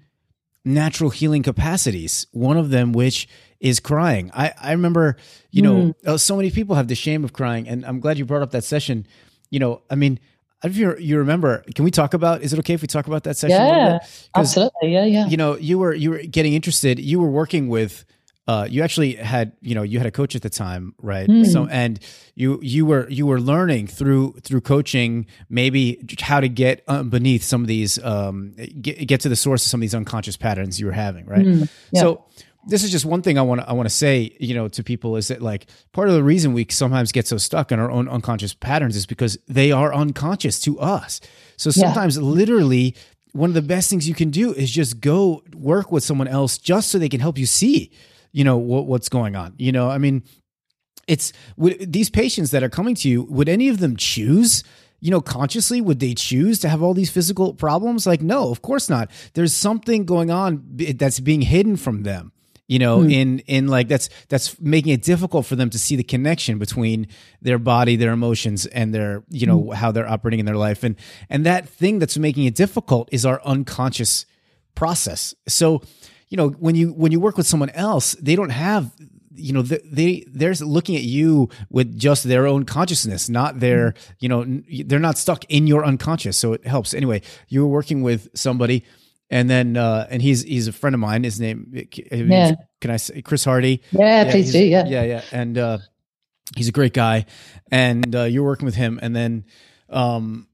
natural healing capacities. One of them, which is crying. I, I remember, you know, mm. so many people have the shame of crying. And I'm glad you brought up that session. You know, I mean, if you you remember, can we talk about? Is it okay if we talk about that session? Yeah, absolutely. Yeah, yeah. You know, you were you were getting interested. You were working with uh, you actually had you know you had a coach at the time right mm. so and you you were you were learning through through coaching maybe how to get beneath some of these um, get, get to the source of some of these unconscious patterns you were having right mm. yeah. so this is just one thing I want to I want to say, you know, to people is that like part of the reason we sometimes get so stuck in our own unconscious patterns is because they are unconscious to us. So sometimes yeah. literally one of the best things you can do is just go work with someone else just so they can help you see you know what, what's going on you know i mean it's would these patients that are coming to you would any of them choose you know, consciously, would they choose to have all these physical problems? Like, no, of course not. There's something going on that's being hidden from them you know mm. in in like that's that's making it difficult for them to see the connection between their body their emotions and their you know mm. how they're operating in their life and and that thing that's making it difficult is our unconscious process so you know when you when you work with someone else they don't have you know they they're looking at you with just their own consciousness not their you know they're not stuck in your unconscious. So it helps. Anyway you were working with somebody and then uh and he's he's a friend of mine. His name yeah. can i say chris hardy? Yeah, yeah please do yeah. Yeah yeah. And uh he's a great guy. And uh you're working with him. And then um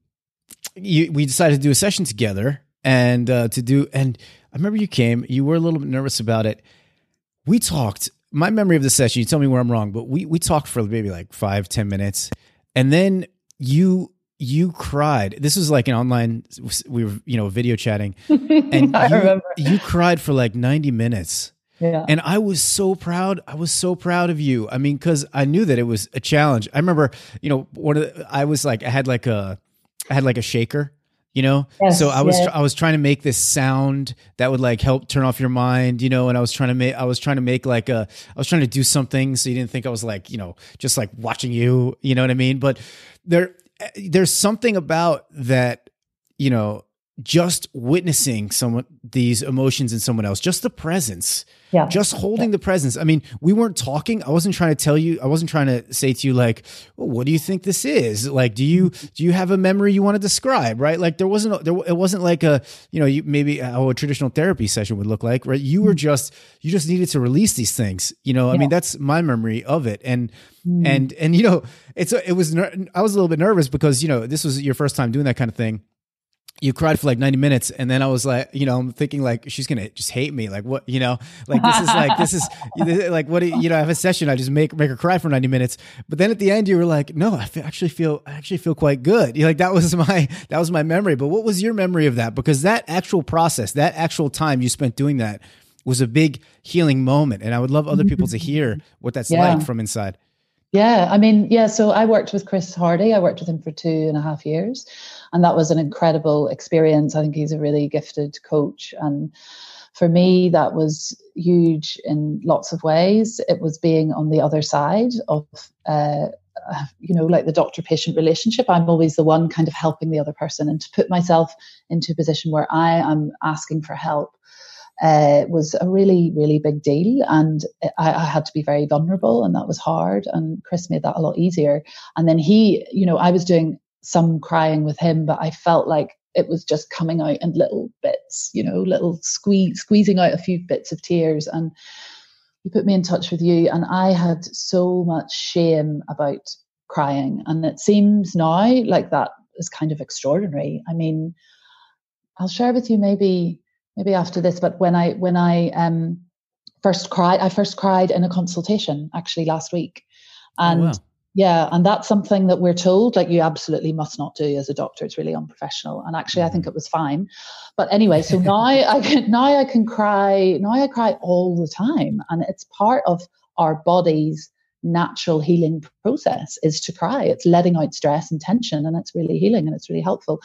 you, we decided to do a session together and uh to do and i remember you came you were a little bit nervous about it we talked my memory of the session you tell me where i'm wrong but we we talked for maybe like five ten minutes and then you you cried. This was like an online, we were, you know, video chatting. And I you, remember. You cried for like 90 minutes. Yeah. And I was so proud. I was so proud of you. I mean, because I knew that it was a challenge. I remember, you know, one of the, I was like, I had like a, I had like a shaker, you know? Yes, so I was, yes. I was trying to make this sound that would like help turn off your mind, you know? And I was trying to make, I was trying to make like a, I was trying to do something so you didn't think I was like, you know, just like watching you, you know what I mean? But there, eh, there's something about that, you know, just witnessing someone these emotions in someone else, just the presence, yeah, just holding yeah. the presence. I mean, we weren't talking. I wasn't trying to tell you. I wasn't trying to say to you like, well, "What do you think this is?" Like, do you do you have a memory you want to describe? Right? Like, there wasn't there. It wasn't like a you know you, maybe how a traditional therapy session would look like. Right? You were mm-hmm. just you just needed to release these things. You know, I yeah. mean, that's my memory of it, and mm. and and you know, it's a, it was I was a little bit nervous because you know this was your first time doing that kind of thing you cried for like 90 minutes and then i was like you know i'm thinking like she's gonna just hate me like what you know like this is like this is like what do you know i have a session i just make make her cry for 90 minutes but then at the end you were like no i actually feel i actually feel quite good you're like that was my that was my memory but what was your memory of that because that actual process that actual time you spent doing that was a big healing moment and i would love other people to mm-hmm. hear what that's yeah. like from inside yeah, I mean, yeah. So I worked with Chris Hardy. I worked with him for two and a half years, and that was an incredible experience. I think he's a really gifted coach, and for me, that was huge in lots of ways. It was being on the other side of, uh, you know, like the doctor-patient relationship. I'm always the one kind of helping the other person, and to put myself into a position where I am asking for help uh, was a really, really big deal. And I, I, had to be very vulnerable, and that was hard. And Chris made that a lot easier. And then he, you know, I was doing some crying with him, but I felt like it was just coming out in little bits, you know, little squeeze, squeezing out a few bits of tears. And he put me in touch with you, and I had so much shame about crying. And it seems now like that is kind of extraordinary. I mean, I'll share with you maybe maybe after this, but when I when I um, first cried, I first cried in a consultation actually last week, and. Oh, wow. Yeah, and that's something that we're told like you absolutely must not do as a doctor. It's really unprofessional. And actually, I think mm. it was fine. But anyway, so now I can now I can cry. Now I cry all the time, and it's part of our body's natural healing process is to cry. It's letting out stress and tension, and it's really healing and it's really helpful.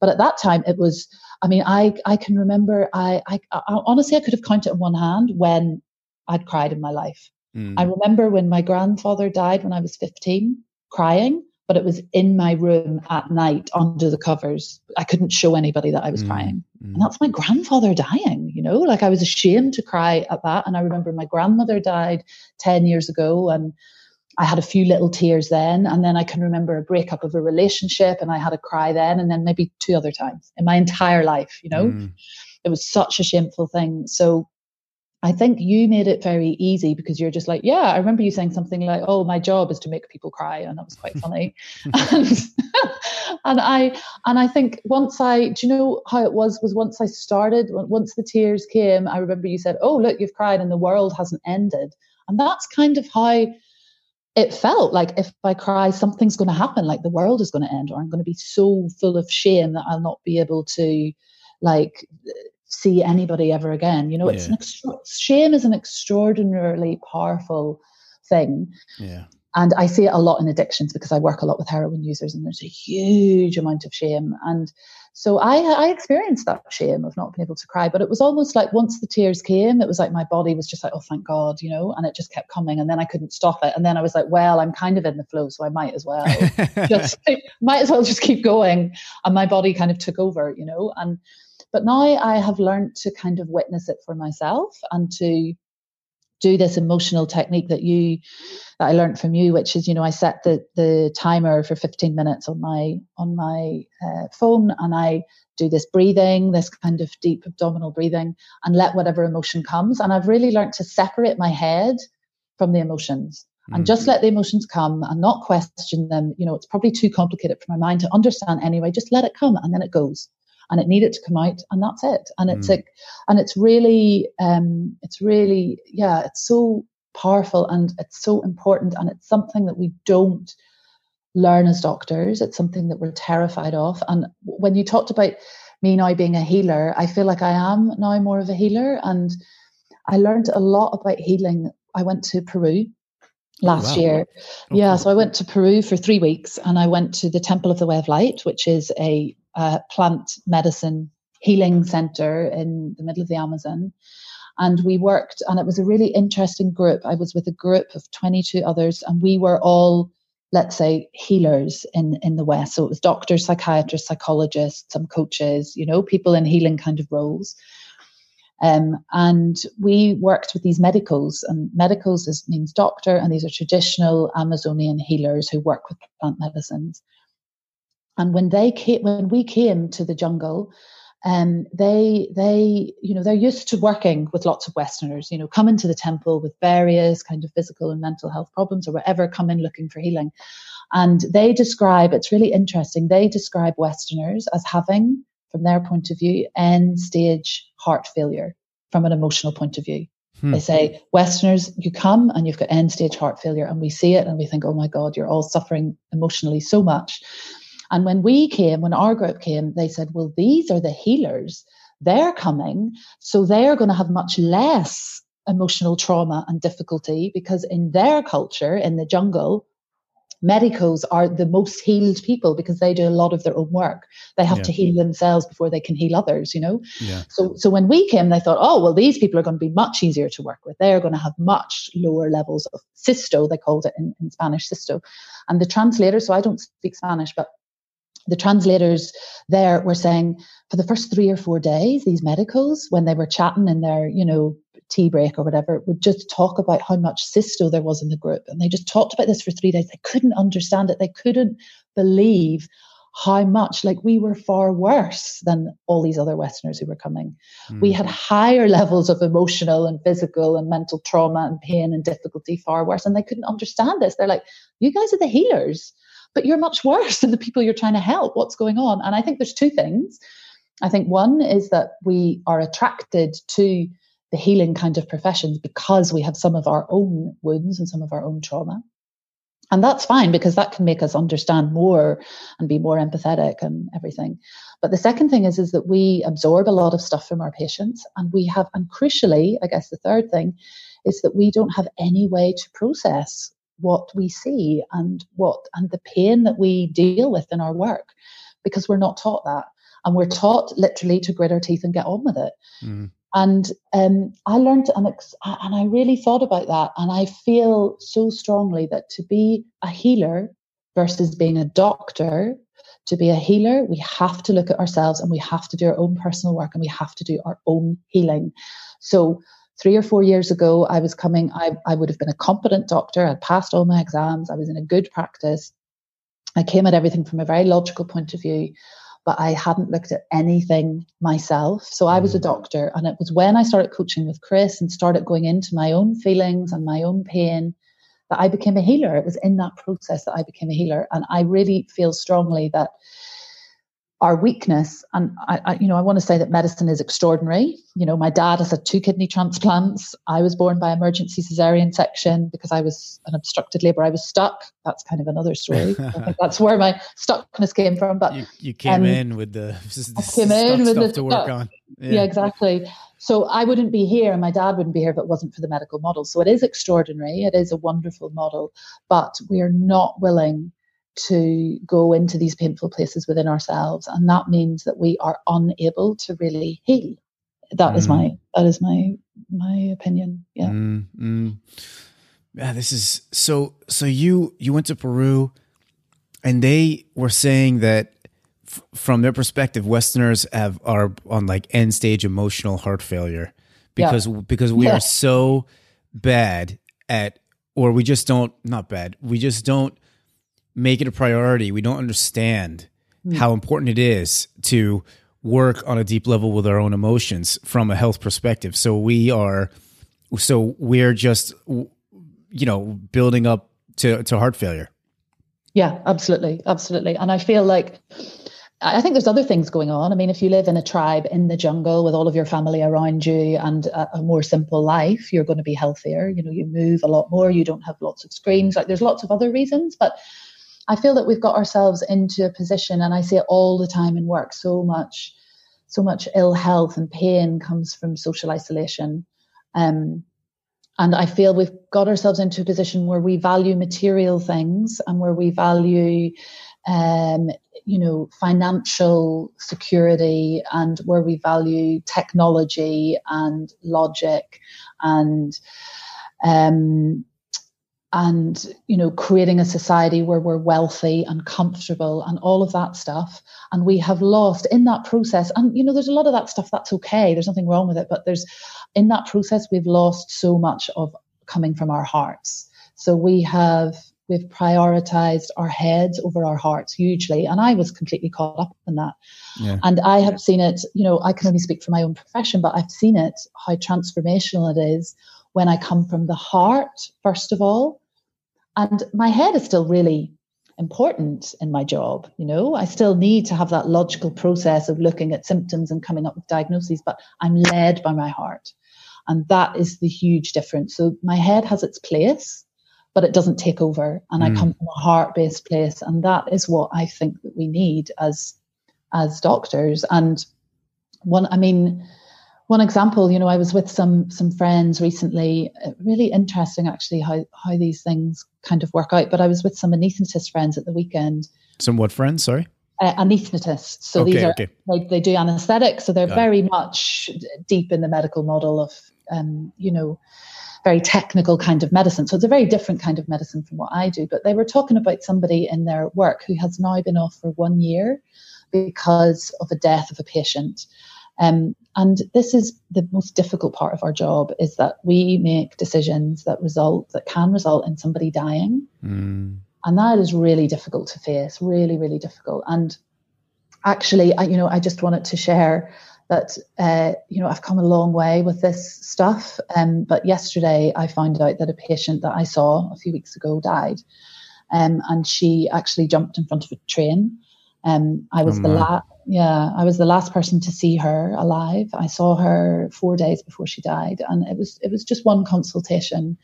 But at that time, it was I mean, I I can remember. I, I, I honestly I could have counted on one hand when I'd cried in my life. Mm. I remember when my grandfather died when I was fifteen, crying. But it was in my room at night under the covers. I couldn't show anybody that I was mm. crying. Mm. And that's my grandfather dying, you know, like I was ashamed to cry at that. And I remember my grandmother died 10 years ago and I had a few little tears then, and then I can remember a breakup of a relationship, and I had a cry then, and then maybe two other times in my entire life. You know, mm. it was such a shameful thing. So I think you made it very easy because you're just like, yeah, I remember you saying something like, "Oh, my job is to make people cry," and that was quite funny. and, and I and I think once I, do you know how it was? Was once I started, once the tears came, I remember you said, "Oh, look, you've cried, and the world hasn't ended," and that's kind of how it felt like if I cry, something's going to happen, like the world is going to end, or I'm going to be so full of shame that I'll not be able to, like, see anybody ever again. You know, yeah. it's an extra- shame is an extraordinarily powerful thing. Yeah. and I see it a lot in addictions because I work a lot with heroin users, and there's a huge amount of shame. And so I, I experienced that shame of not being able to cry, but it was almost like once the tears came, it was like my body was just like, oh, thank God, you know, and it just kept coming. And then I couldn't stop it. And then I was like, well, I'm kind of in the flow, so I might as well just, might as well just keep going. And my body kind of took over, you know, and, but now I have learned to kind of witness it for myself and to, do this emotional technique that you that I learned from you, which is you know I set the the timer for 15 minutes on my on my uh, phone and I do this breathing, this kind of deep abdominal breathing, and let whatever emotion comes. And I've really learned to separate my head from the emotions and mm. just let the emotions come and not question them. You know, it's probably too complicated for my mind to understand anyway. Just let it come and then it goes and it needed to come out and that's it and it's mm. like and it's really um it's really yeah it's so powerful and it's so important and it's something that we don't learn as doctors it's something that we're terrified of and when you talked about me now being a healer i feel like i am now more of a healer and i learned a lot about healing i went to peru oh, last wow. year. Okay. Yeah, so I went to Peru for three weeks and I went to the Temple of the Way of Light, which is a uh, plant medicine healing center in the middle of the Amazon. And we worked, and it was a really interesting group. I was with a group of 22 others, and we were all, let's say, healers in, in the West. So it was doctors, psychiatrists, psychologists, some coaches, you know, people in healing kind of roles. Um, and we worked with these medicos, and medicos is, means doctor, and these are traditional Amazonian healers who work with plant medicines. And when they came, when we came to the jungle, um, they they you know they're used to working with lots of Westerners. You know, come into the temple with various kind of physical and mental health problems or whatever, come in looking for healing. And they describe it's really interesting. They describe Westerners as having, from their point of view, end stage heart failure from an emotional point of view. Hmm. They say, Westerners, you come and you've got end stage heart failure, and we see it and we think, oh my God, you're all suffering emotionally so much. And when we came, when our group came, they said, well, these are the healers. They're coming. So they're going to have much less emotional trauma and difficulty because in their culture, in the jungle, medicos are the most healed people because they do a lot of their own work. They have yeah. to heal themselves before they can heal others, you know? Yeah. So so when we came, they thought, oh, well, these people are going to be much easier to work with. They're going to have much lower levels of cysto, they called it in, in Spanish, cysto. And the translator, so I don't speak Spanish, but the translators there were saying for the first three or four days, these medicos, when they were chatting in their, you know, tea break or whatever, would just talk about how much cysto there was in the group. And they just talked about this for three days. They couldn't understand it. They couldn't believe how much like we were far worse than all these other westerners who were coming mm. we had higher levels of emotional and physical and mental trauma and pain and difficulty far worse and they couldn't understand this they're like you guys are the healers but you're much worse than the people you're trying to help. What's going on? And I think there's two things. I think one is that we are attracted to the healing kind of professions because we have some of our own wounds and some of our own trauma. And that's fine because that can make us understand more and be more empathetic and everything. But the second thing is, is that we absorb a lot of stuff from our patients and we have, and crucially, I guess the third thing is that we don't have any way to process what we see and what and the pain that we deal with in our work because we're not taught that. And we're taught literally to grit our teeth and get on with it. Mm. and um, i learned and, and i really thought about that and i feel so strongly that to be a healer versus being a doctor to be a healer we have to look at ourselves and we have to do our own personal work and we have to do our own healing. So three or four years ago, I was coming, I, I would have been a competent doctor. I'd passed all my exams. I was in a good practice. I came at everything from a very logical point of view, but I hadn't looked at anything myself. So I was a mm. doctor. And it was when I started coaching with Chris and started going into my own feelings and my own pain that I became a healer. It was in that process that I became a healer. And I really feel strongly that our weakness and I, I, you know i want to say that medicine is extraordinary. You know my dad has had two kidney transplants. I was born by emergency cesarean section because i was an obstructed labor. I was stuck. That's kind of another story. That's where my stuckness came from but you, you came um, in with the I came in with the to work on. Yeah. yeah. exactly. So I wouldn't be here and my dad wouldn't be here if it wasn't for the medical model. So it is extraordinary. It is a wonderful model, but we are not willing to go into these painful places within ourselves. And that means that we are unable to really heal. That mm. is my that is my my opinion. Yeah. Mm, mm. Yeah, this is so so you you went to Peru and they were saying that f- from their perspective westerners have are on like end stage emotional heart failure because yeah. because we yeah. are so bad at or we just don't not bad we just don't make it a priority we don't understand mm. how important it is to work on a deep level with our own emotions from a health perspective so we are so we're just you know building up to to heart failure yeah, absolutely, absolutely. And I feel like I think there's other things going on. I mean, if you live in a tribe in the jungle with all of your family around you and a, a, more simple life, you're going to be healthier. You know, you move a lot more, you don't have lots of screens. Like there's lots of other reasons, but I feel that we've got ourselves into a position, and I see it all the time in work. So much, so much ill health and pain comes from social isolation. Um, and I feel we've got ourselves into a position where we value material things and where we value, um, you know, financial security and where we value technology and logic and, um, and you know creating a society where we're wealthy and comfortable and all of that stuff. And we have lost in that process and you know there's a lot of that stuff that's okay there's nothing wrong with it but there's in that process we've lost so much of coming from our hearts. So we have we've prioritized our heads over our hearts hugely and i was completely caught up in that. Yeah. and i have seen it you know i can only speak for my own profession but i've seen it how transformational it is when i come from the heart first of all and my head is still really important in my job. You know, I still need to have that logical process of looking at symptoms and coming up with diagnoses, but I'm led by my heart. And that is the huge difference. So my head has its place, but it doesn't take over. And mm. I come from a heart based place. And that is what I think that we need as as doctors. And one, I mean, one example, you know, I was with some some friends recently. Uh, really interesting, actually, how how these things kind of work out. But I was with some anaesthetist friends at the weekend. Some what friends? Sorry. Uh, anaesthetists. So okay, these are okay. they, they do anaesthetics, so they're Got very it. much deep in the medical model of, um, you know, very technical kind of medicine. So it's a very different kind of medicine from what I do. But they were talking about somebody in their work who has now been off for one year because of the death of a patient. Um, and this is the most difficult part of our job is that we make decisions that result that can result in somebody dying. Mm. And that is really difficult to face, really, really difficult. And actually, I, you know, I just wanted to share that, uh, you know, I've come a long way with this stuff. Um, but yesterday I found out that a patient that I saw a few weeks ago died. Um, and she actually jumped in front of a train. Um, I was oh, the last yeah, I was the last person to see her alive. I saw her four days before she died, and it was it was just one consultation.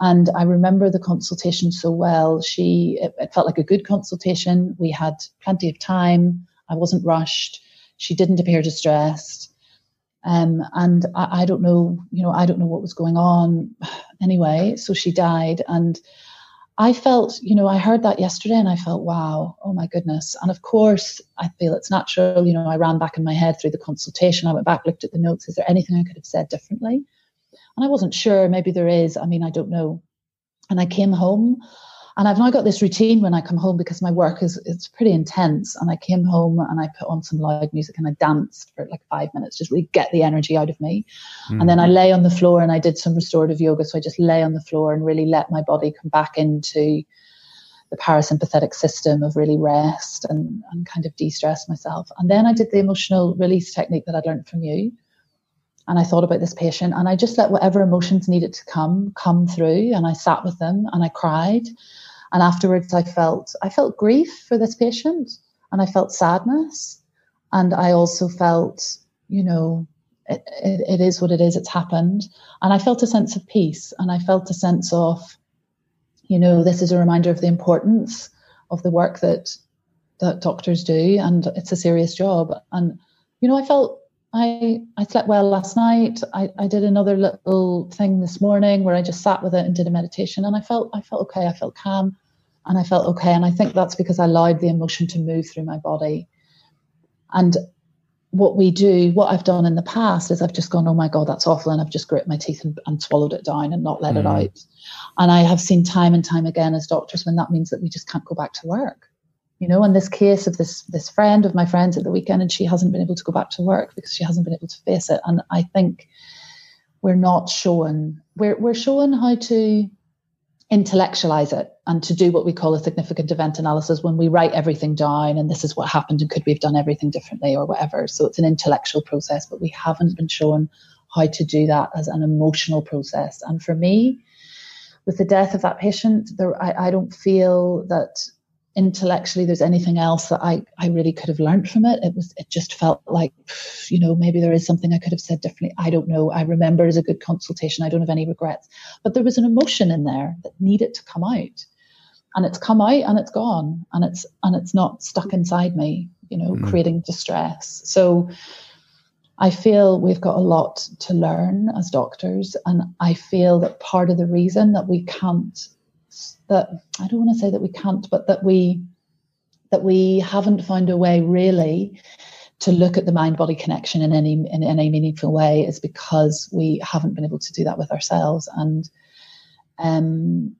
And I remember the consultation so well. She it, it felt like a good consultation. We had plenty of time. I wasn't rushed. She didn't appear distressed. Um, and I, I don't know, you know, I don't know what was going on. Anyway, so she died, and I felt, you know, I heard that yesterday and I felt, wow, oh my goodness. And of course, I feel it's natural. You know, I ran back in my head through the consultation. I went back, looked at the notes. Is there anything I could have said differently? And I wasn't sure. Maybe there is. I mean, I don't know. And I came home and I've now got this routine when I come home because my work is it's pretty intense. And I came home and I put on some loud music and I danced for like five minutes, just really get the energy out of me. Mm. And then I lay on the floor and I did some restorative yoga. So I just lay on the floor and really let my body come back into the parasympathetic system of really rest and, and kind of de-stress myself. And then I did the emotional release technique that I learned from you and I thought about this patient and I just let whatever emotions needed to come come through and I sat with them and I cried. And afterwards I felt I felt grief for this patient and I felt sadness. And I also felt you know it, it, it is what it is it's happened. And I felt a sense of peace and I felt a sense of you know this is a reminder of the importance of the work that that doctors do and it's a serious job. And you know I felt I I slept well last night. I, I did another little thing this morning where I just sat with it and did a meditation and I felt I felt okay. I felt calm and I felt okay. And I think that's because I allowed the emotion to move through my body. And what we do, what I've done in the past is I've just gone, oh my God, that's awful. And I've just grit my teeth and, and swallowed it down and not let mm. it out. And I have seen time and time again as doctors when that means that we just can't go back to work. You know, in this case of this this friend of my friends at the weekend, and she hasn't been able to go back to work because she hasn't been able to face it. And I think we're not showing we're we're showing how to intellectualize it and to do what we call a significant event analysis when we write everything down and this is what happened and could we have done everything differently or whatever. So it's an intellectual process, but we haven't been shown how to do that as an emotional process. And for me, with the death of that patient, there, I, I don't feel that intellectually there's anything else that I, I really could have learned from it. It was it just felt like, you know, maybe there is something I could have said differently. I don't know. I remember it as a good consultation. I don't have any regrets. But there was an emotion in there that needed to come out. And it's come out and it's gone. And it's and it's not stuck inside me, you know, mm-hmm. creating distress. So I feel we've got a lot to learn as doctors. And I feel that part of the reason that we can't that I don't want to say that we can't, but that we that we haven't found a way really to look at the mind body connection in any in any meaningful way is because we haven't been able to do that with ourselves. And um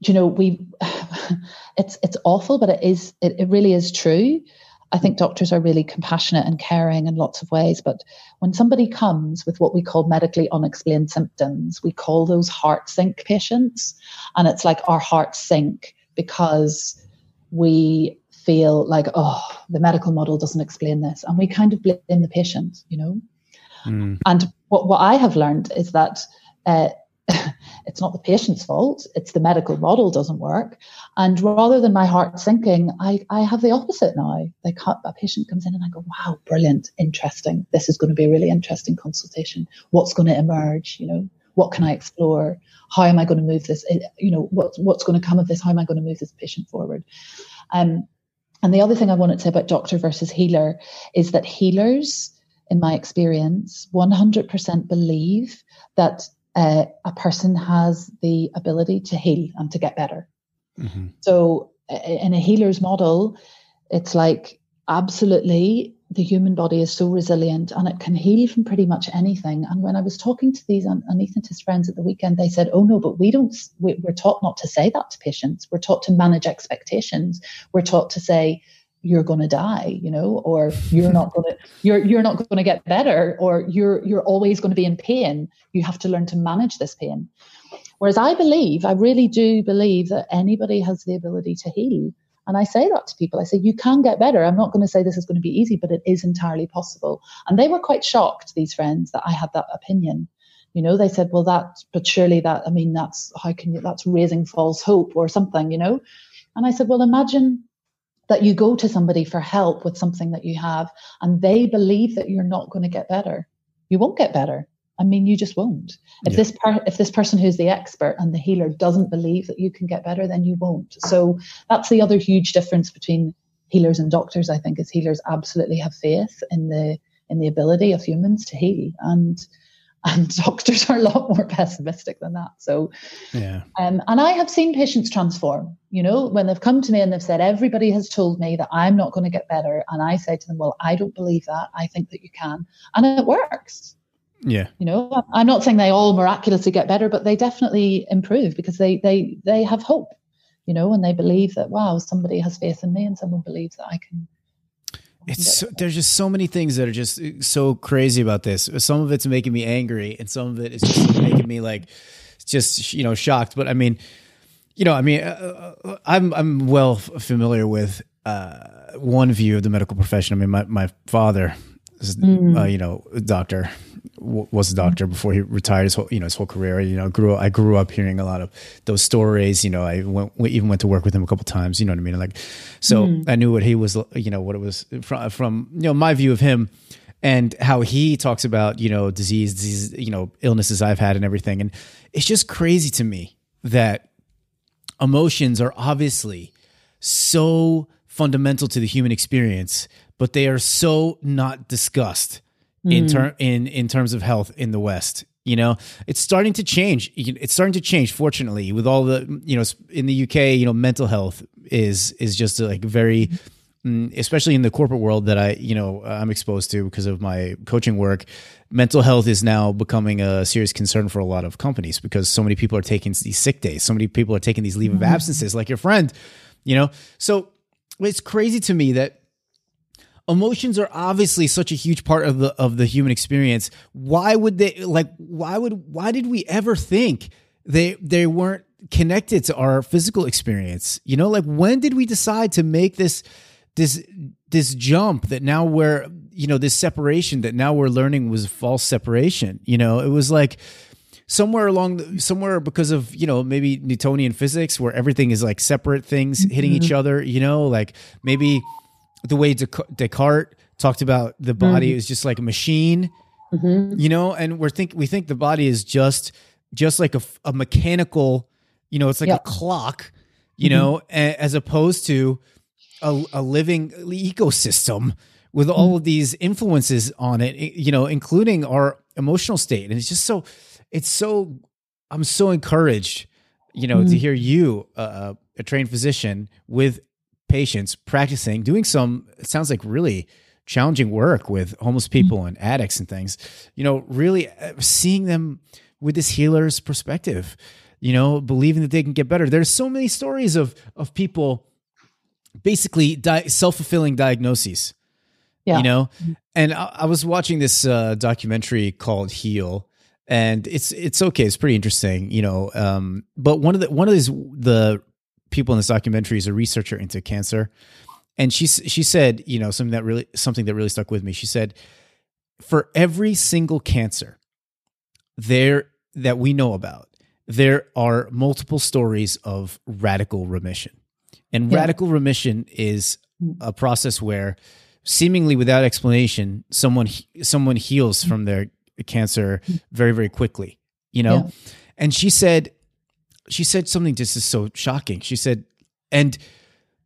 you know we it's it's awful but it is it, it really is true I think doctors are really compassionate and caring in lots of ways. But when somebody comes with what we call medically unexplained symptoms, we call those heart sink patients. And it's like our hearts sink because we feel like, oh, the medical model doesn't explain this. And we kind of blame the patient, you know? Mm. And what, what I have learned is that uh, it's not the patient's fault. It's the medical model doesn't work. And rather than my heart sinking, I, I have the opposite now. Cut, a patient comes in and I go, wow, brilliant, interesting. This is going to be a really interesting consultation. What's going to emerge? You know, what can I explore? How am I going to move this? Eh, you know, what's what's going to come of this? How am I going to move this patient forward? Um, and the other thing I wanted to say about doctor versus healer is that healers, in my experience, 100% believe that uh, a person has the ability to heal and to get better. Mm-hmm. So, in a healer's model, it's like absolutely the human body is so resilient and it can heal from pretty much anything. And when I was talking to these anaesthetist friends at the weekend, they said, "Oh no, but we don't. We're taught not to say that to patients. We're taught to manage expectations. We're taught to say." You're going to die you know or you're not going to you're you're not going to get better or you're you're always going to be in pain. You have to learn to manage this pain. Whereas i believe i really do believe that anybody has the ability to heal. And i say that to people. I say you can get better. I'm not going to say this is going to be easy but it is entirely possible. And they were quite shocked these friends that i had that opinion. You know they said well that but surely that i mean that's how can you that's raising false hope or something you know? And i said well imagine that you go to somebody for help with something that you have and they believe that you're not going to get better. You won't get better. I mean you just won't. If yeah. this per- if this person who's the expert and the healer doesn't believe that you can get better then you won't. So that's the other huge difference between healers and doctors i think is healers absolutely have faith in the in the ability of humans to heal. And and doctors are a lot more pessimistic than that. So, yeah. Um, and I have seen patients transform. You know, when they've come to me and they've said, "Everybody has told me that I'm not going to get better," and I say to them, "Well, I don't believe that. I think that you can," and it works. Yeah. You know, I'm not saying they all miraculously get better, but they definitely improve because they they they have hope. You know, and they believe that wow, somebody has faith in me, and someone believes that I can it's so, there's just so many things that are just uh, so crazy about this. Some of it's making me angry, and some of it is just making me like just you know shocked. But I mean, you know, I mean, uh, uh I'm I'm well familiar with uh, one view of the medical profession. I mean, my my father is mm. uh, you know a doctor was a doctor before he retired his whole you know his whole career. You know, grew I grew up hearing a lot of those stories. You know, I went even went to work with him a couple times. You know what I mean? Like, so mm. I knew what he was. You know what it was from from you know my view of him and how he talks about you know disease, disease, you know illnesses I've had and everything. And it's just crazy to me that emotions are obviously so fundamental to the human experience, but they are so not discussed in hmm. ter- in in terms of health in the West. You know, it's starting to change. It's starting to change. Fortunately, with all the you know in the UK, you know, mental health is is just like very, mm, especially in the corporate world that I you know uh, I'm exposed to because of my coaching work. Mental health is now becoming a serious concern for a lot of companies because so many people are taking these sick days. So many people are taking these leave of mm-hmm. absences, like your friend. You know, so it's crazy to me that emotions are obviously such a huge part of the of the human experience. Why would they like why would why did we ever think they they weren't connected to our physical experience? You know like when did we decide to make this this this jump that now we're you know this separation that now we're learning was false separation? You know it was like somewhere along the, somewhere because of you know maybe newtonian physics where everything is like separate things hitting mm-hmm. each other you know like maybe the way Descartes talked about the body mm-hmm. is just like a machine, mm-hmm. you know, and we're think we think the body is just just like a, a mechanical, you know, it's like yep. a clock, you mm-hmm. know, a, as opposed to a, a living ecosystem with all of these influences on it, you know, including our emotional state. And it's just so, it's so, I'm so encouraged, you know, to mm. hear you, uh, a trained physician, with patients practicing, doing some, it sounds like really challenging work with homeless mm-hmm. people and addicts and things, you know, really uh, seeing them with this healer's perspective, you know, believing that they can get better. There's so many stories of, of people basically di- self-fulfilling diagnoses, yeah. you know, and I, I was watching this uh, documentary called Heal and it's it's okay. It's pretty interesting, you know. Um, but one of the one of these the people in this documentary is a researcher into cancer, and she she said, you know, something that really something that really stuck with me. She said, for every single cancer there that we know about, there are multiple stories of radical remission, and yeah. radical remission is mm. a process where seemingly without explanation someone someone heals mm. from their cancer mm. very very quickly you know yeah. and she said she said something just is so shocking. She said, and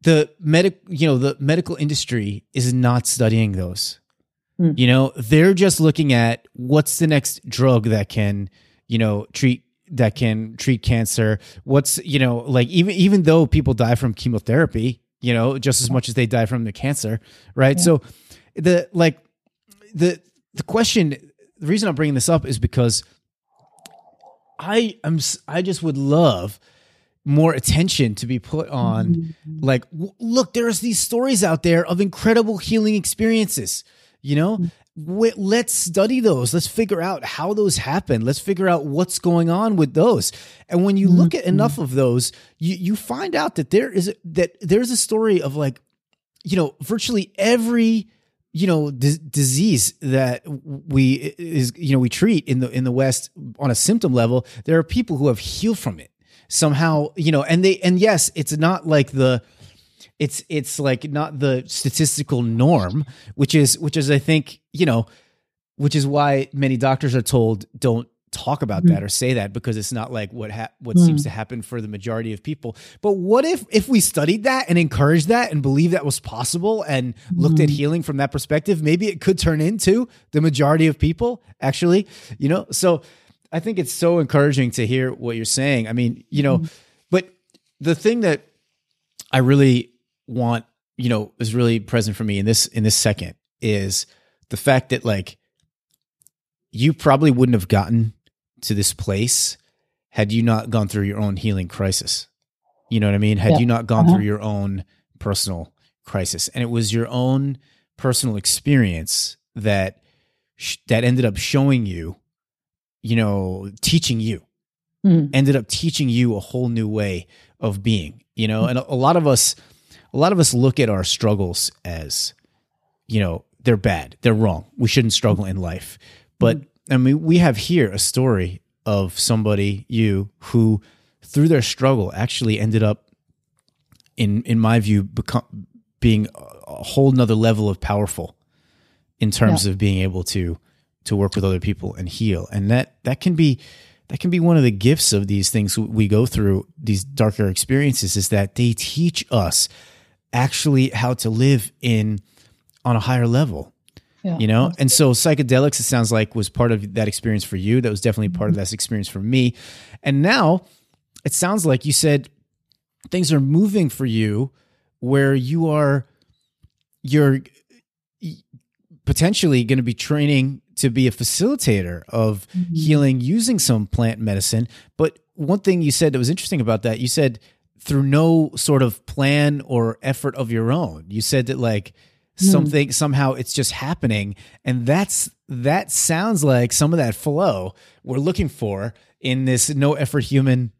the medic, you know, the medical industry is not studying those. Mm. You know, they're just looking at what's the next drug that can, you know, treat that can treat cancer. What's, you know, like even even though people die from chemotherapy, you know, just as much as they die from the cancer, right? Yeah. So the like the the question the reason I'm bringing this up is because I am I just would love more attention to be put on mm-hmm. like w- look there's these stories out there of incredible healing experiences you know mm-hmm. w- let's study those let's figure out how those happen let's figure out what's going on with those and when you mm-hmm. look at enough of those you you find out that there is a, that there's a story of like you know virtually every you know d- disease that we is you know we treat in the in the west on a symptom level there are people who have healed from it somehow you know and they and yes it's not like the it's it's like not the statistical norm which is which is i think you know which is why many doctors are told don't talk about mm-hmm. that or say that because it's not like what ha- what mm. seems to happen for the majority of people. But what if if we studied that and encouraged that and believed that was possible and mm. looked at mm-hmm. healing from that perspective, maybe it could turn into the majority of people actually, you know? So I think it's so encouraging to hear what you're saying. I mean, you know, mm. but the thing that I really want, you know, is really present for me in this in this second is the fact that like you probably wouldn't have gotten to this place had you not gone through your own healing crisis. You know what I mean? Had yeah. you not gone uh-huh. through your own personal crisis, and it was your own personal experience that sh- that ended up showing you, you know, teaching you, mm. ended up teaching you a whole new way of being. You know, mm. and a, a lot of us, a lot of us look at our struggles as, you know, they're bad, they're wrong. We shouldn't struggle in life, but mm. I mean, we have here a story of somebody, you, who through their struggle actually ended up, in in my view, become being a whole nother level of powerful in terms yeah. of being able to to work with other people and heal, and that that can be that can be one of the gifts of these things we go through these darker experiences is that they teach us actually how to live in on a higher level Yeah, you know, and so psychedelics, it sounds like, was part of that experience for you. That was definitely part mm-hmm. of that experience for me. And now it sounds like you said things are moving for you where you are, you're potentially going to be training to be a facilitator of mm-hmm. healing using some plant medicine. But one thing you said that was interesting about that, you said through no sort of plan or effort of your own. You said that like mm. something somehow it's just happening and that's that sounds like some of that flow we're looking for in this no effort human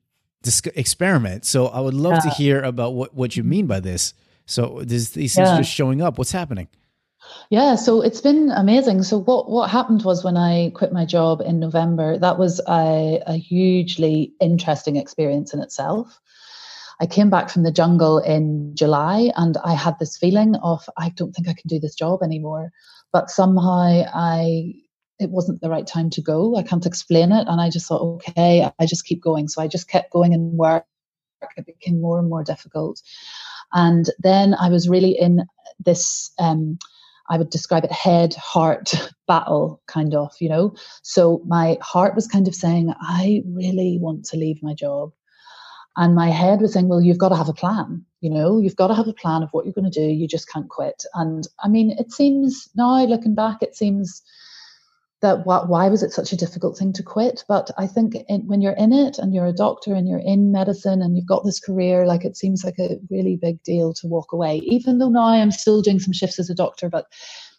disc- experiment. So I would love yeah. to hear about what what you mean by this. So these these things just showing up. What's happening? Yeah, so it's been amazing. So what what happened was when I quit my job in November, that was a, a hugely interesting experience in itself. I came back from the jungle in July and I had this feeling of I don't think I can do this job anymore. But somehow I it wasn't the right time to go. I can't explain it. And I just thought, okay, I just keep going. So I just kept going and work. It became more and more difficult. And then I was really in this um, I would describe it head heart battle, kind of, you know. So my heart was kind of saying, I really want to leave my job. And my head was saying, well, you've got to have a plan. You know, you've got to have a plan of what you're going to do. You just can't quit. And I mean, it seems now looking back, it seems that why, why was it such a difficult thing to quit? But I think in, when you're in it and you're a doctor and you're in medicine and you've got this career, like it seems like a really big deal to walk away. Even though now I'm still doing some shifts as a doctor, but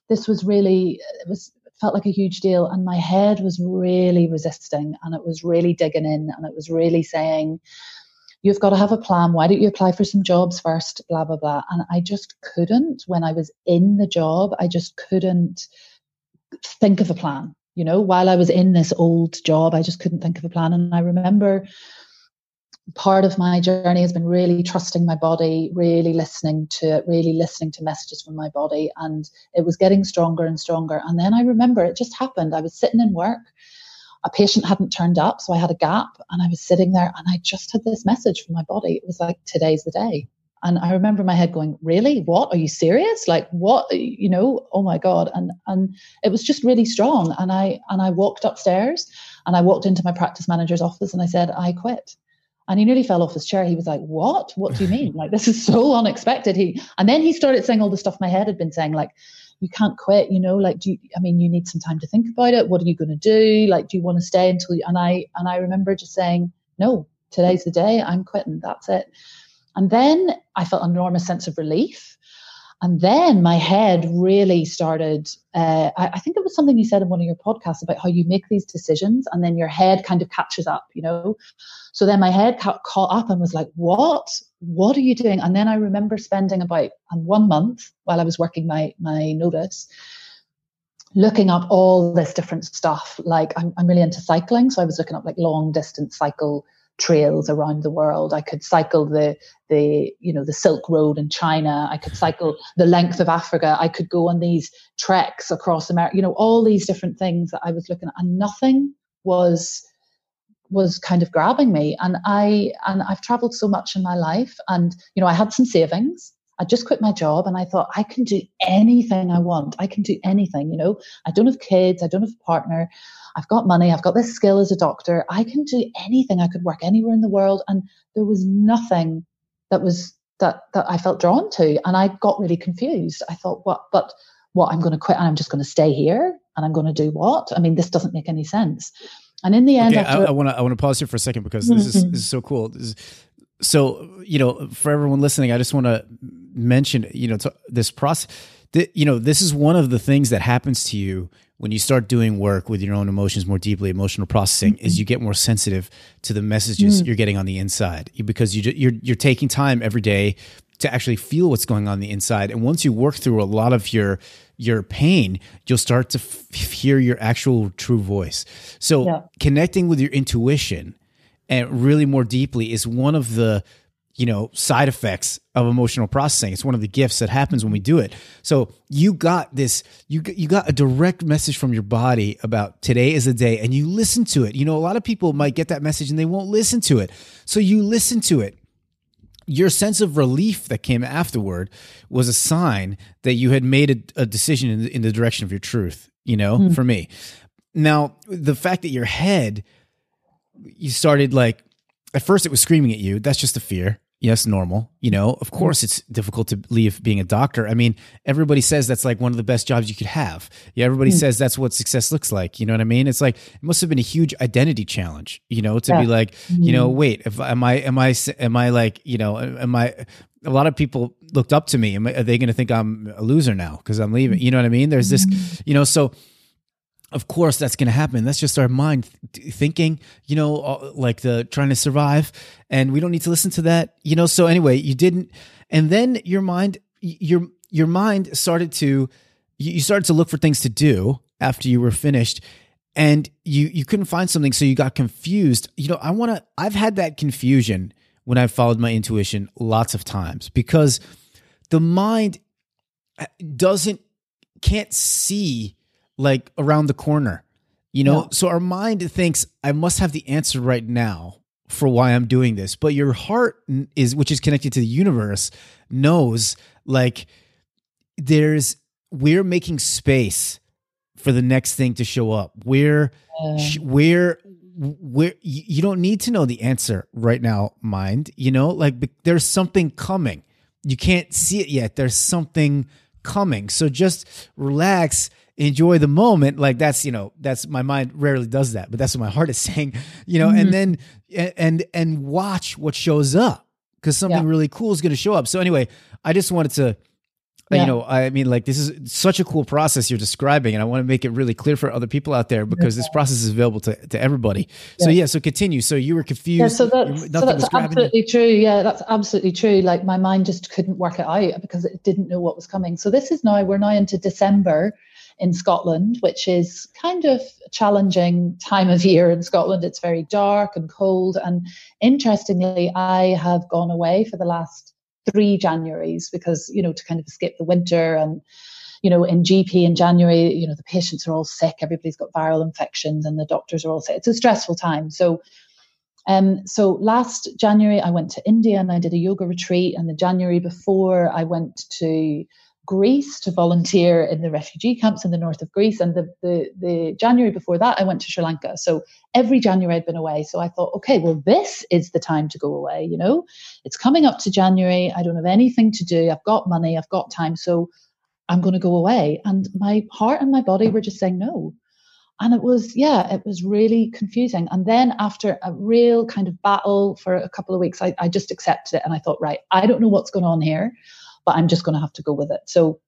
this was really, it was felt like a huge deal and my head was really resisting and it was really digging in and it was really saying you've got to have a plan. Why don't you apply for some jobs first? Blah, blah, blah. And I just couldn't, when I was in the job, I just couldn't think of a plan. You know, while I was in this old job, I just couldn't think of a plan. And I remember part of my journey has been really trusting my body, really listening to it, really listening to messages from my body. And it was getting stronger and stronger. And then I remember it just happened. I was sitting in work a patient hadn't turned up, so I had a gap and I was sitting there and I just had this message from my body. It was like, today's the day. And I remember my head going, really? What? Are you serious? Like what, you know, oh my God. And and it was just really strong. And I and I walked upstairs and I walked into my practice manager's office and I said, I quit. And he nearly fell off his chair. He was like, What? What do you mean? like this is so unexpected. He and then he started saying all the stuff my head had been saying, like, you can't quit you know like do you i mean you need some time to think about it. What are you going to do? Like do you want to stay until you and i and i remember just saying no today's the day i'm quitting that's it. And then i felt an enormous sense of relief and then my head really started. Uh, I, I, think it was something you said in one of your podcasts about how you make these decisions and then your head kind of catches up, you know? So then my head ca- caught up and was like, what? What are you doing? And then I remember spending about um, one month while I was working my, my notice looking up all this different stuff. Like I'm, I'm really into cycling. So I was looking up like long distance cycle trails around the world. I could cycle the the you know the Silk Road in China. I could cycle the length of Africa. I could go on these treks across America. You know all these different things that I was looking at, and nothing was was kind of grabbing me. And I and I've traveled so much in my life, and you know I had some savings. I just quit my job and I thought I can do anything I want. I can do anything, you know. I don't have kids, I don't have a partner. I've got money, I've got this skill as a doctor. I can do anything. I could work anywhere in the world and there was nothing that was that that I felt drawn to and I got really confused. I thought what but what I'm going to quit and I'm just going to stay here and I'm going to do what? I mean this doesn't make any sense. And in the end, okay, I want to I want to pause here for a second because this is mm-hmm. this is so cool. Is, so you know, for everyone listening, I just want to mention you know, this process. You know, this is one of the things that happens to you when you start doing work with your own emotions more deeply. Emotional processing mm-hmm. is you get more sensitive to the messages mm-hmm. you're getting on the inside because you you're you're taking time every day to actually feel what's going on the inside. And once you work through a lot of your your pain, you'll start to f- hear your actual true voice. So yeah. connecting with your intuition and really more deeply is one of the you know side effects of emotional processing. It's one of the gifts that happens when we do it. So you got this you you got a direct message from your body about today is a day and you listen to it. You know a lot of people might get that message and they won't listen to it. So you listen to it. Your sense of relief that came afterward was a sign that you had made a, a decision in the, in the, direction of your truth you know mm. for me. Now the fact that your head you started like at first it was screaming at you that's just a fear yes normal you know of course it's difficult to leave being a doctor i mean everybody says that's like one of the best jobs you could have yeah everybody mm. says that's what success looks like you know what i mean it's like it must have been a huge identity challenge you know to yeah. be like mm. you know hmm. wait if am i am i am i like you know am i a lot of people looked up to me Am, are they going to think i'm a loser now because i'm leaving you know what i mean there's this hmm. you know so of course that's going to happen. That's just our mind th- thinking you know uh, like the trying to survive and we don't need to listen to that you know? So anyway you didn't and then your mind your your mind started to you started to look for things to do after you were finished and you you couldn't find something so you got confused. You know i want to i've had that confusion when i've followed my intuition lots of times because the mind uh, doesn't can't see like around the corner. You know, so our mind thinks I must have the answer right now for why I'm doing this. But your heart is which is connected to the universe knows like there's we're making space for the next thing to show up. We're yeah. we're where you don't need to know the answer right now mind you know like there's something coming you can't see it yet there's something coming so just relax enjoy the moment like that's you know that's my mind rarely does that but that's what my heart is saying you know mm-hmm. and then and and watch what shows up because something yeah. really cool is going to show up so anyway i just wanted to yeah. you know i mean like this is such a cool process you're describing and i want to make it really clear for other people out there because this process is available to, to everybody so yeah so continue so you were confused yeah, so that's, so that's absolutely you. true yeah that's absolutely true like my mind just couldn't work it out because it didn't know what was coming so this is now we're now into december in Scotland, which is kind of challenging time of year in Scotland. It's very dark and cold. And interestingly, I have gone away for the last three Januaries because, you know, to kind of escape the winter and you know, in GP in January, you know, the patients are all sick, everybody's got viral infections, and the doctors are all sick. It's a stressful time. So, um, so last January, I went to India and I did a yoga retreat. And the January before, I went to Greece to volunteer in the refugee camps in the north of Greece. And the, the, the, January before that, I went to Sri Lanka. So every January I'd been away. So I thought, okay, well, this is the time to go away. You know, it's coming up to January. I don't have anything to do. I've got money. I've got time. So I'm going to go away. And my heart and my body were just saying no. And it was, yeah, it was really confusing. And then after a real kind of battle for a couple of weeks, I, I just accepted it. And I thought, right, I don't know what's going on here but I'm just going to have to go with it. So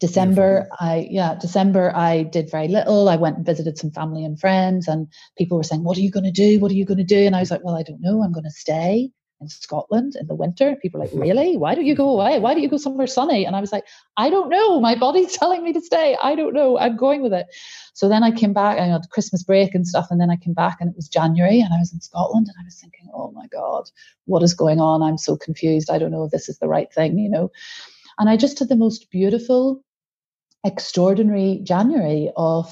December, I yeah, December I did very little. I went and visited some family and friends, and people were saying, "What are you going to do? What are you going to do?" And I was like, "Well, I don't know. I'm going to stay in Scotland in the winter." People were like, "Really? Why don't you go away? Why don't you go somewhere sunny?" And I was like, "I don't know. My body's telling me to stay. I don't know. I'm going with it." So then I came back. I had Christmas break and stuff, and then I came back, and it was January, and I was in Scotland, and I was thinking, "Oh my God, what is going on? I'm so confused. I don't know if this is the right thing," you know. And I just had the most beautiful extraordinary January of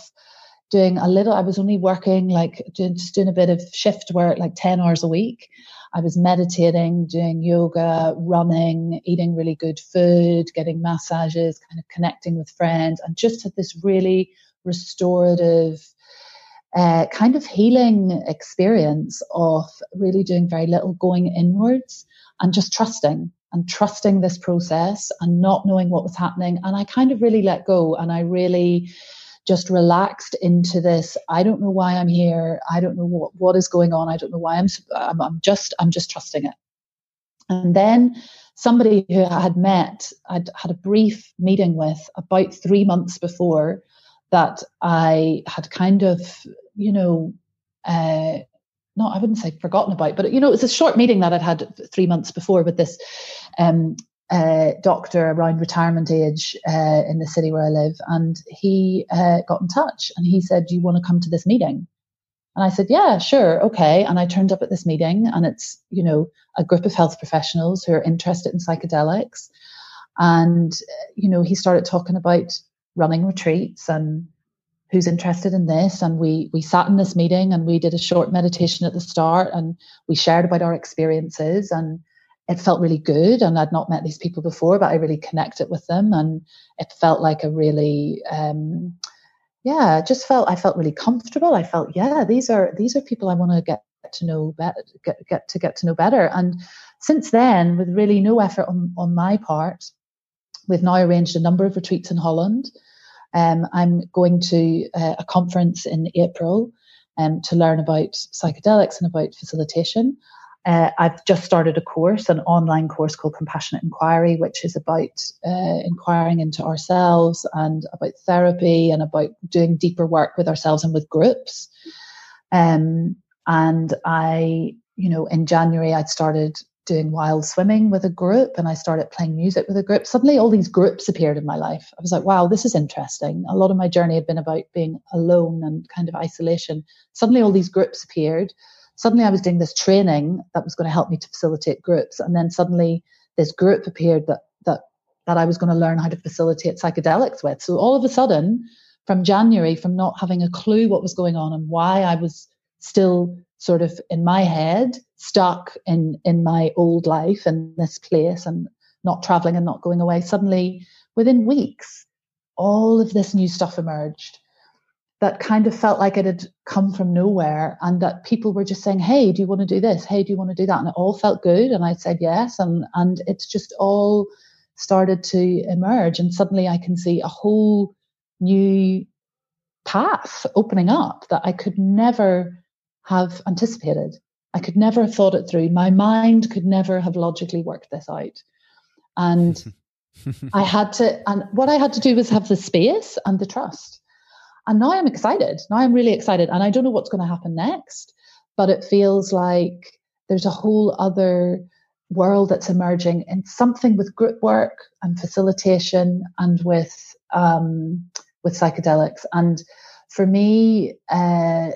doing a little. I was only working like just doing a bit of shift work, like 10 hours a week. I was meditating, doing yoga, running, eating really good food, getting massages, kind of connecting with friends, and just had this really restorative, uh, kind of healing experience of really doing very little, going inwards and just trusting and trusting this process and not knowing what was happening. And I kind of really let go and I really just relaxed into this. I don't know why I'm here. I don't know what, what is going on. I don't know why I'm, I'm, I'm just, I'm just trusting it. And then somebody who I had met, I'd had a brief meeting with about three months before that I had kind of, you know, uh, not I wouldn't say forgotten about, but you know, it was a short meeting that I'd had three months before with this um, uh, doctor around retirement age uh, in the city where I live, and he uh, got in touch and he said, "Do you want to come to this meeting?" And I said, "Yeah, sure, okay." And I turned up at this meeting, and it's you know a group of health professionals who are interested in psychedelics, and you know he started talking about running retreats and who's interested in this and we we sat in this meeting and we did a short meditation at the start and we shared about our experiences and it felt really good and I'd not met these people before, but I really connected with them and it felt like a really um, yeah, just felt I felt really comfortable. I felt, yeah, these are these are people I want to get to know better get, get to get to know better. And since then, with really no effort on, on my part, we've now arranged a number of retreats in Holland. Um, I'm going to uh, a conference in April um, to learn about psychedelics and about facilitation. Uh, I've just started a course, an online course called Compassionate Inquiry, which is about uh, inquiring into ourselves and about therapy and about doing deeper work with ourselves and with groups. Um, and I, you know, in January, I'd started doing wild swimming with a group and I started playing music with a group. Suddenly, all these groups appeared in my life. I was like, wow, this is interesting. A lot of my journey had been about being alone and kind of isolation. Suddenly, all these groups appeared suddenly I was doing this training that was going to help me to facilitate groups. And then suddenly this group appeared that that that I was going to learn how to facilitate psychedelics with. So all of a sudden, from January, from not having a clue what was going on and why I was still sort of in my head, stuck in in my old life in this place and not traveling and not going away, suddenly within weeks, all of this new stuff emerged that kind of felt like it had come from nowhere and that people were just saying hey do you want to do this? Hey do you want to do that? And it all felt good and i said yes and and it's just all started to emerge and suddenly i can see a whole new path opening up that i could never have anticipated. I could never have thought it through. My mind could never have logically worked this out. And i had to and what i had to do was have the space and the trust and now I'm excited. Now I'm really excited. And I don't know what's going to happen next, but it feels like there's a whole other world that's emerging and something with group work and facilitation and with um, with psychedelics. And for me, uh,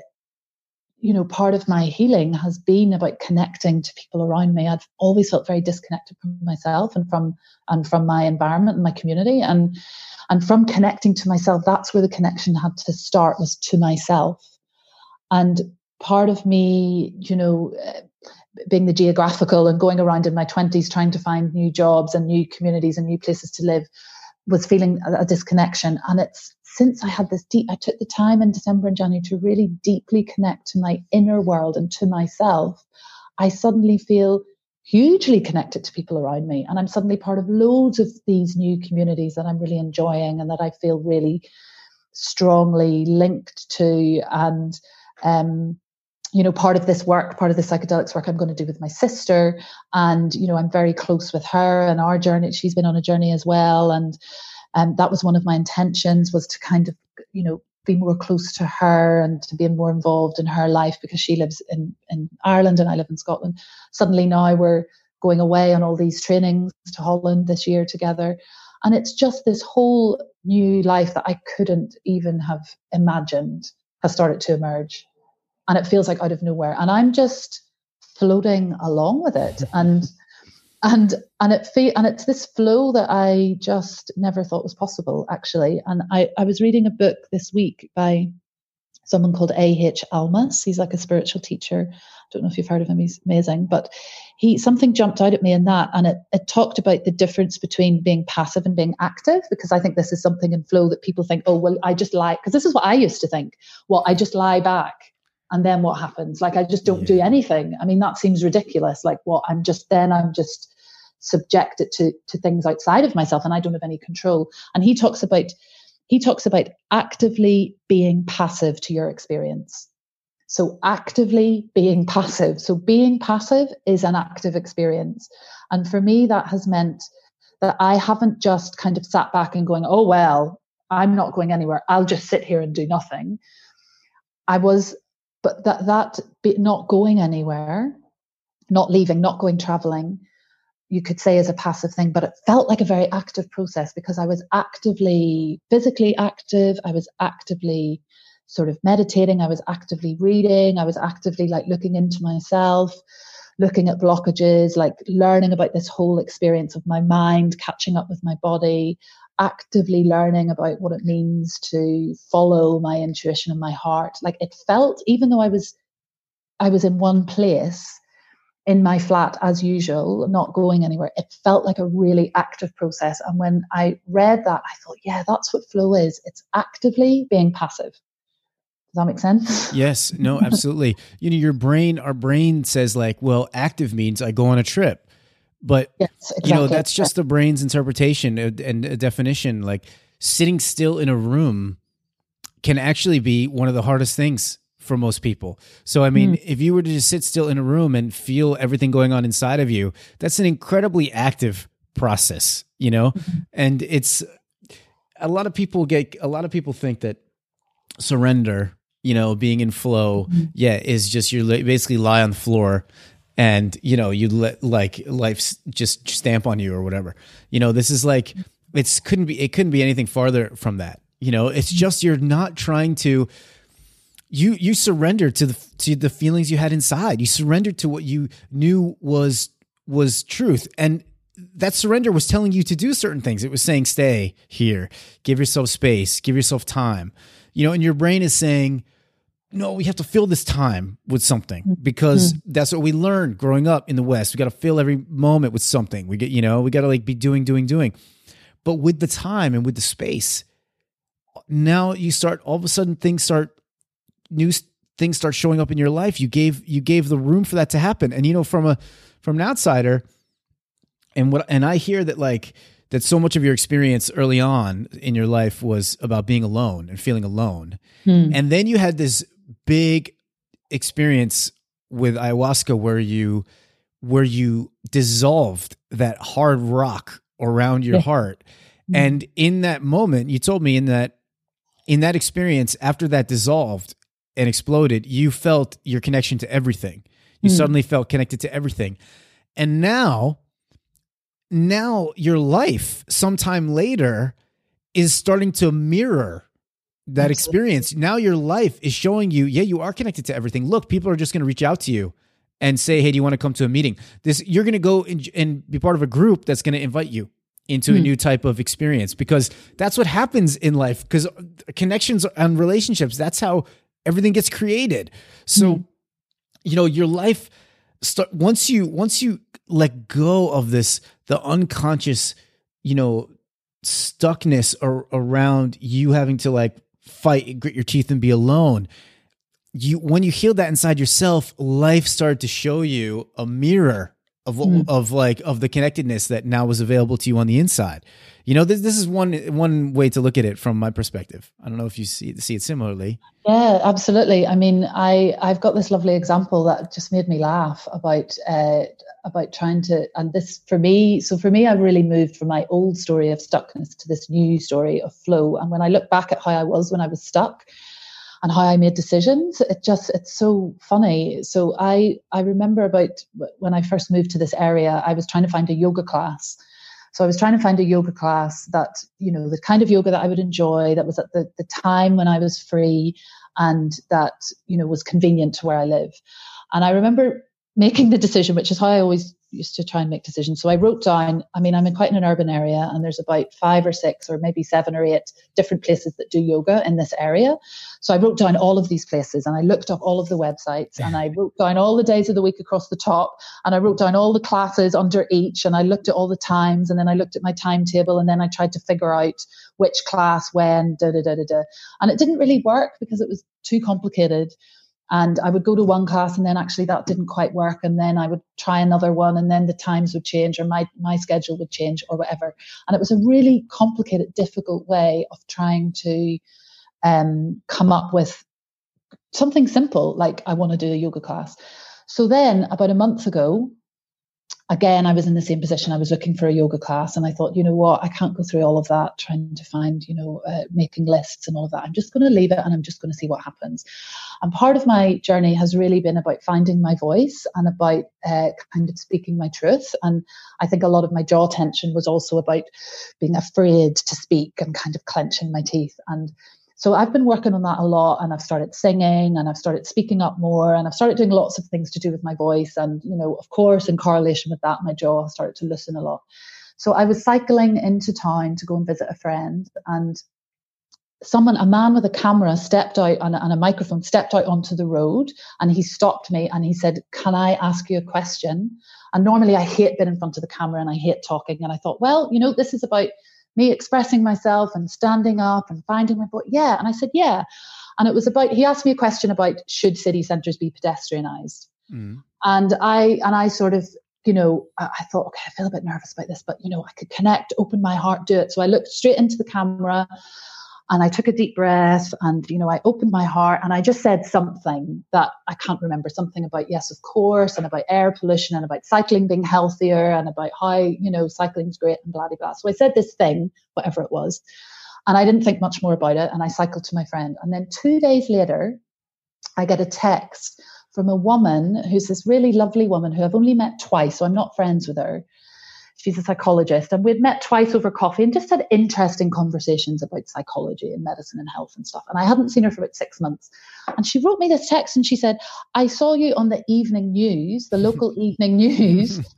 you know, part of my healing has been about connecting to people around me. I've always felt very disconnected from myself and from and from my environment and my community. And and from connecting to myself, that's where the connection had to start was to myself. And part of me, you know, eh, being the geographical and going around in my 20s trying to find new jobs and new communities and new places to live was feeling a, a disconnection. And it's since I had this deep, I took the time in December and January to really deeply connect to my inner world and to myself. I suddenly feel hugely connected to people around me. And I'm suddenly part of loads of these new communities that I'm really enjoying and that I feel really strongly linked to. And, um, you know, part of this work, part of the psychedelics work I'm going to do with my sister. And, you know, I'm very close with her and our journey. She's been on a journey as well. And um, that was one of my intentions was to kind of, you know, be more close to her and to be more involved in her life because she lives in, in Ireland and I live in Scotland. Suddenly now we're going away on all these trainings to Holland this year together. And it's just this whole new life that I couldn't even have imagined has started to emerge. And it feels like out of nowhere. And I'm just floating along with it. And and and it fe- and it's this flow that I just never thought was possible actually. And I I was reading a book this week by someone called A.H. Almas. He's like a spiritual teacher. I don't know if you've heard of him. He's amazing. But he something jumped out at me in that, and it, it talked about the difference between being passive and being active. Because I think this is something in flow that people think, oh well, I just lie. Because this is what I used to think. Well, I just lie back and then what happens like i just don't yeah. do anything i mean that seems ridiculous like what i'm just then i'm just subjected to to things outside of myself and I don't have any control. And he talks about he talks about actively being passive to your experience. So actively being passive. So being passive is an active experience. And for me that has meant that I haven't just kind of sat back and going, "Oh well, I'm not going anywhere. I'll just sit here and do nothing." I was but that that not going anywhere, not leaving, not going traveling you could say as a passive thing, but it felt like a very active process because I was actively, physically active. I was actively sort of meditating. I was actively reading. I was actively like looking into myself, looking at blockages, like learning about this whole experience of my mind, catching up with my body, actively learning about what it means to follow my intuition and my heart. Like it felt, even though I was, I was in one place, in my flat as usual, not going anywhere. It felt like a really active process. And when I read that, I thought, yeah, that's what flow is. It's actively being passive. Does that make sense? Yes, no, absolutely. you know, your brain, our brain says like, well, active means I go on a trip. But yes, exactly. you know, that's just the brain's interpretation and a definition. Like sitting still in a room can actually be one of the hardest things for most people. So, I mean, mm. if you were to just sit still in a room and feel everything going on inside of you, that's an incredibly active process, you know? Mm-hmm. And it's a lot of people get, a lot of people think that surrender, you know, being in flow, mm-hmm. yeah, is just you basically lie on the floor and, you know, you let like life just stamp on you or whatever. You know, this is like, it's couldn't be, it couldn't be anything farther from that. You know, it's mm-hmm. just you're not trying to, you you surrendered to the to the feelings you had inside. You surrendered to what you knew was was truth, and that surrender was telling you to do certain things. It was saying, "Stay here, give yourself space, give yourself time." You know, and your brain is saying, "No, we have to fill this time with something mm-hmm. because mm-hmm. that's what we learned growing up in the West. We got to fill every moment with something. We get, you know, we got to like be doing, doing, doing." But with the time and with the space, now you start all of a sudden things start new things start showing up in your life you gave you gave the room for that to happen and you know from a from an outsider and what and i hear that like that so much of your experience early on in your life was about being alone and feeling alone hmm. and then you had this big experience with ayahuasca where you where you dissolved that hard rock around your heart hmm. and in that moment you told me in that in that experience after that dissolved and exploded, you felt your connection to everything. You mm. suddenly felt connected to everything. And now, now your life sometime later is starting to mirror that Absolutely. experience. Now your life is showing you, yeah, you are connected to everything. Look, people are just going to reach out to you and say, "Hey, do you want to come to a meeting?" This you're going to go and, and, be part of a group that's going to invite you into mm. a hmm. new type of experience because that's what happens in life because connections and relationships that's how everything gets created. So, mm-hmm. you know, your life start once you once you let go of this the unconscious, you know, stuckness ar- around you having to like fight, grit your teeth, and be alone. You when you heal that inside yourself, life started to show you a mirror of mm. of like of the connectedness that now was available to you on the inside. You know, this this is one one way to look at it from my perspective. I don't know if you see see it similarly. Yeah, absolutely. I mean, I I've got this lovely example that just made me laugh about uh, about trying to and this for me. So for me, I've really moved from my old story of stuckness to this new story of flow. And when I look back at how I was when I was stuck, and how I made decisions. It just it's so funny. So I I remember about when I first moved to this area, I was trying to find a yoga class so I was trying to find a yoga class that, you know, the kind of yoga that I would enjoy, that was at the, the time when I was free and that, you know, was convenient to where I live. And I remember making the decision, which is how I always used to try and make decisions. So I wrote down, I mean, I'm in quite an urban area and there's about five or six or maybe seven or eight different places that do yoga in this area. So I wrote down all of these places and I looked up all of the websites and I wrote down all the days of the week across the top and I wrote down all the classes under each and I looked at all the times and then I looked at my timetable and then I tried to figure out which class when, da da da da da. And it didn't really work because it was too complicated and I would go to one class and then actually that didn't quite work. And then I would try another one and then the times would change or my my schedule would change or whatever. And it was a really complicated difficult way of trying to um, come up with something simple like I want to do a yoga class. So then about a month ago again, I was in the same position. I was looking for a yoga class, and I thought, you know what, I can't go through all of that trying to find, you know, uh, making lists and all of that. I'm just going to leave it and I'm just going to see what happens. And part of my journey has really been about finding my voice and about uh, kind of speaking my truth. And I think a lot of my jaw tension was also about being afraid to speak and kind of clenching my teeth. And so I've been working on that a lot and I've started singing and I've started speaking up more and I've started doing lots of things to do with my voice. And, you know, of course, in correlation with that, my jaw started to loosen a lot. So I was cycling into town to go and visit a friend and someone, a man with a camera, stepped out and, and a microphone, stepped out onto the road, and he stopped me and he said, "Can I ask you a question?" And normally I hate being in front of the camera and I hate talking. And I thought, well, you know, this is about me expressing myself and standing up and finding my voice. Yeah. And I said, yeah. And it was about, he asked me a question about should city centres be pedestrianised? Mm. And I, and I sort of, you know, I, I thought, okay, I feel a bit nervous about this, but, you know, I could connect, open my heart, do it. So I looked straight into the camera and I took a deep breath and, you know, I opened my heart and I just said something that I can't remember something about, yes, of course, and about air pollution and about cycling being healthier and about how, you know, cycling's great and blah, blah, blah. So I said this thing, whatever it was. And I didn't think much more about it. And I cycled to my friend. And then two days later, I get a text from a woman who's this really lovely woman who I've only met twice. So I'm not friends with her she's a psychologist, and we'd met twice over coffee and just had interesting conversations about psychology and medicine and health and stuff. And I hadn't seen her for about six months. And she wrote me this text and she said, I saw you on the evening news, the local evening news.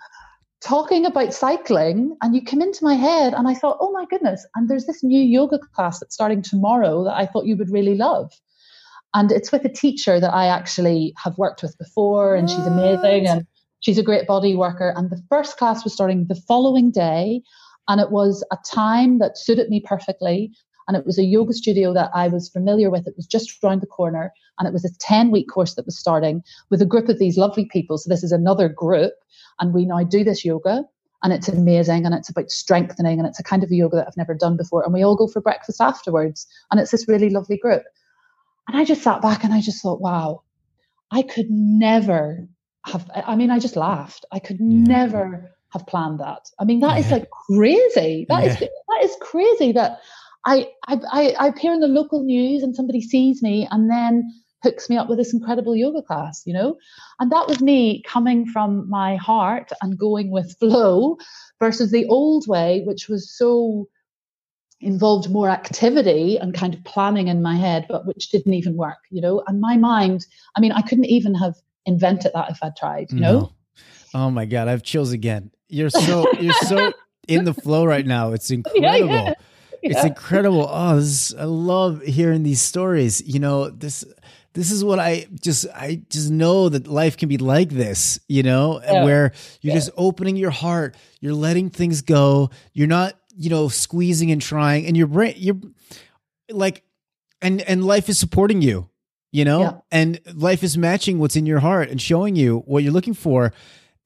talking about cycling and you came into my head and I thought, oh my goodness, and there's this new yoga class that's starting tomorrow that I thought you would really love. And it's with a teacher that I actually have worked with before and she's amazing. And She's a great body worker. And the first class was starting the following day. And it was a time that suited me perfectly. And it was a yoga studio that I was familiar with. It was just around the corner. And it was a 10 week course that was starting with a group of these lovely people. So this is another group. And we now do this yoga. And it's amazing. And it's about strengthening. And it's a kind of yoga that I've never done before. And we all go for breakfast afterwards. And it's this really lovely group. And I just sat back and I just thought, wow, I could never have i mean i just laughed i could yeah. never have planned that i mean that yeah. is like crazy That yeah. is that is crazy that I, I i appear in the local news and somebody sees me and then hooks me up with this incredible yoga class you know and that was me coming from my heart and going with flow versus the old way which was so involved more activity and kind of planning in my head but which didn't even work you know and my mind i mean i couldn't even have invented that if I tried, No. know? Oh my God, I have chills again. You're so you're so in the flow right now. It's incredible. Yeah, yeah. Yeah. It's incredible. Oh, this, I love hearing these stories. You know, this this is what I just I just know that life can be like this, you know, where you're just opening your heart, you're letting things go, you're not, you know, squeezing and trying, and your brain you're like and and life is supporting you you know, yeah. and life is matching what's in your heart and showing you what you're looking for.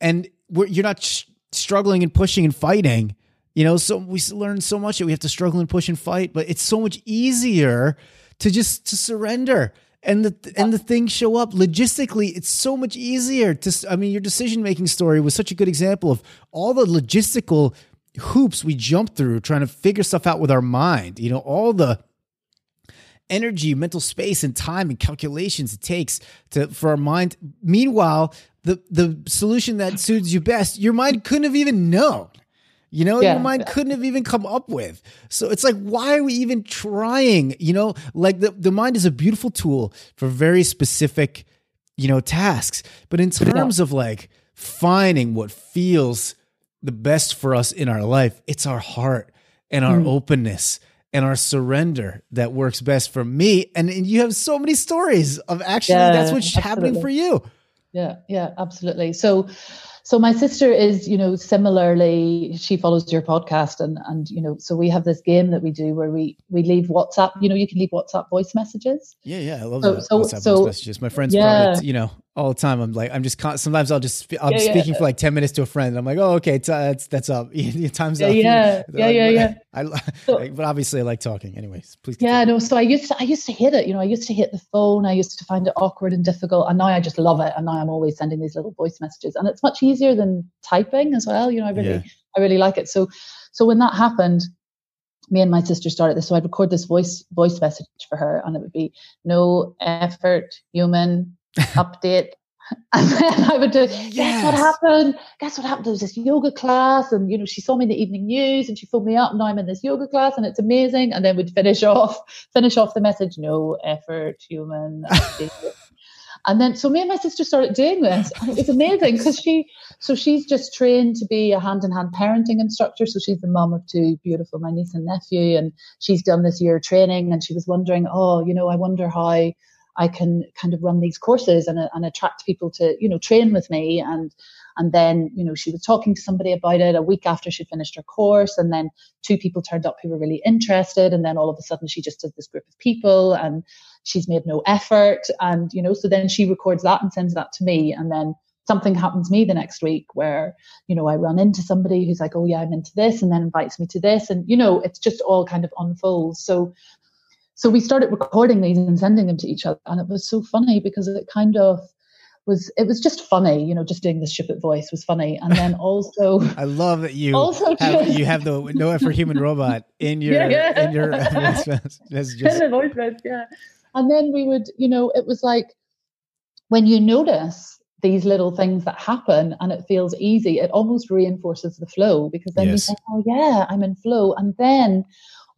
And you're not sh- struggling and pushing and fighting, you know, so we learn so much that we have to struggle and push and fight, but it's so much easier to just to surrender. And the and the things show up logistically. It's so much easier to i mean your decision making story was such a good example of all the logistical hoops we jump through trying to figure stuff out with our mind you know? All the energy, mental space, and time and calculations it takes to for our mind. Meanwhile, the the solution that suits you best, your mind couldn't have even known. You know, yeah. your mind couldn't have even come up with. So it's like, why are we even trying? You know, like the, the mind is a beautiful tool for very specific, you know, tasks. But in terms yeah. of like finding what feels the best for us in our life, it's our heart and our mm. openness and our surrender that works best for me. And, and you have so many stories of actually yeah, that's what's absolutely. happening for you. Yeah, yeah, absolutely. So so my sister is, you know, similarly, she follows your podcast and and you know, so we have this game that we do where we we leave WhatsApp, you know, you can leave WhatsApp voice messages. Yeah, yeah, I love so, so, WhatsApp so, voice messages. My friends yeah. probably, you know, all the time. I'm like, I'm just sometimes I'll just I'm yeah, speaking yeah. for like ten minutes to a friend. And I'm like, oh, okay, uh, that's that's up. Time's up. Yeah, yeah, yeah, yeah. I, so, but obviously, I like talking. Anyways, please. Continue. Yeah, no. So I used to I used to hit it. You know, I used to hit the phone. I used to find it awkward and difficult, and now I just love it. And now I'm always sending these little voice messages, and it's much easier than typing as well. You know, I really, yeah. I really like it. So, so when that happened, me and my sister started this. So I'd record this voice voice message for her, and it would be no effort, human update. And then I would do, yes. guess what happened? Guess what happened? There was this yoga class, and you know, she saw me in the evening news and she phoned me up. Now I'm in this yoga class and it's amazing. And then we'd finish off, finish off the message, no effort, human. And then, so me and my sister started doing this, and it was amazing because she, so she's just trained to be a hand in hand parenting instructor. So she's the mom of two beautiful, my niece and nephew, and she's done this year training. And she was wondering, oh, you know, I wonder how I can kind of run these courses and, and attract people to, you know, train with me. And and then, you know, she was talking to somebody about it a week after she finished her course. And then two people turned up who were really interested. And then all of a sudden she just did this group of people and she's made no effort. And, you know, so then she records that and sends that to me. And then something happens to me the next week where, you know, I run into somebody who's like, oh, yeah, I'm into this, and then invites me to this. And, you know, it's just all kind of unfolds. So, so we started recording these and sending them to each other. And it was so funny because it kind of, was it was just funny, you know, just doing this ship it voice was funny. And then also I love that you also have just, you have the no effort human robot in your yeah, yeah. in your voice That's just in voice yeah. And then we would, you know, it was like when you notice these little things that happen and it feels easy, it almost reinforces the flow because then yes. you think, oh yeah, I'm in flow. And then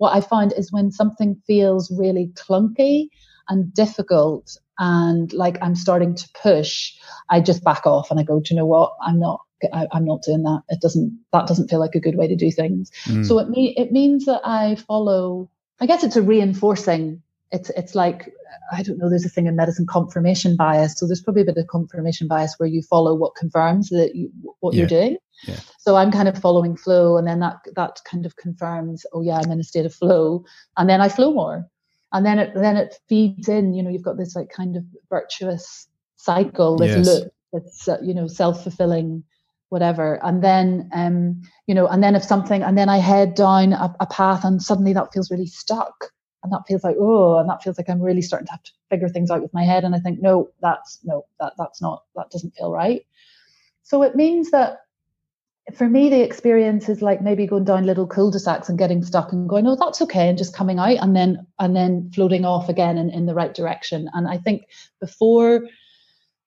what I find is when something feels really clunky and difficult and like I'm starting to push, I just back off and I go, do you know what? I'm not I, am not doing that. It doesn't that doesn't feel like a good way to do things. Mm. So it me it means that I follow. I guess it's a reinforcing. It's it's like I don't know. There's a thing in medicine, confirmation bias. So there's probably a bit of confirmation bias where you follow what confirms that you, what yeah. you're doing. Yeah. So I'm kind of following flow, and then that that kind of confirms. Oh yeah, I'm in a state of flow, and then I flow more and then it then it feeds in you know you've got this like kind of virtuous cycle this yes. loop that's uh, you know self-fulfilling whatever and then um you know and then if something and then i head down a, a, path and suddenly that feels really stuck and that feels like oh and that feels like i'm really starting to have to figure things out with my head and i think no that's no that that's not that doesn't feel right so it means that for me, the experience is like maybe going down little cul-de-sacs and getting stuck and going, oh, that's okay, and just coming out and then and then floating off again in, in the right direction. And I think before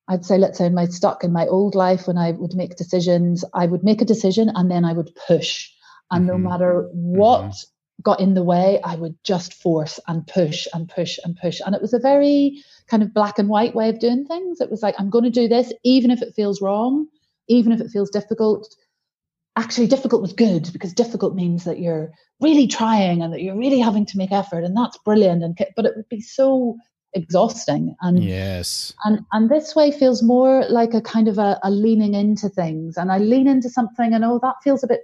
I'd say, let's say in my stuck in my old life when I would make decisions, I would make a decision and then I would push. And mm-hmm. no matter what mm-hmm. Got in the way, I would just force and push and push and push. And it was a very kind of black and white way of doing things. It was like, I'm going to do this, even if it feels wrong, even if it feels difficult actually difficult was good because difficult means that you're really trying and that you're really having to make effort and that's brilliant and but it would be so exhausting and yes and and this way feels more like a kind of a, a leaning into things and i lean into something and oh that feels a bit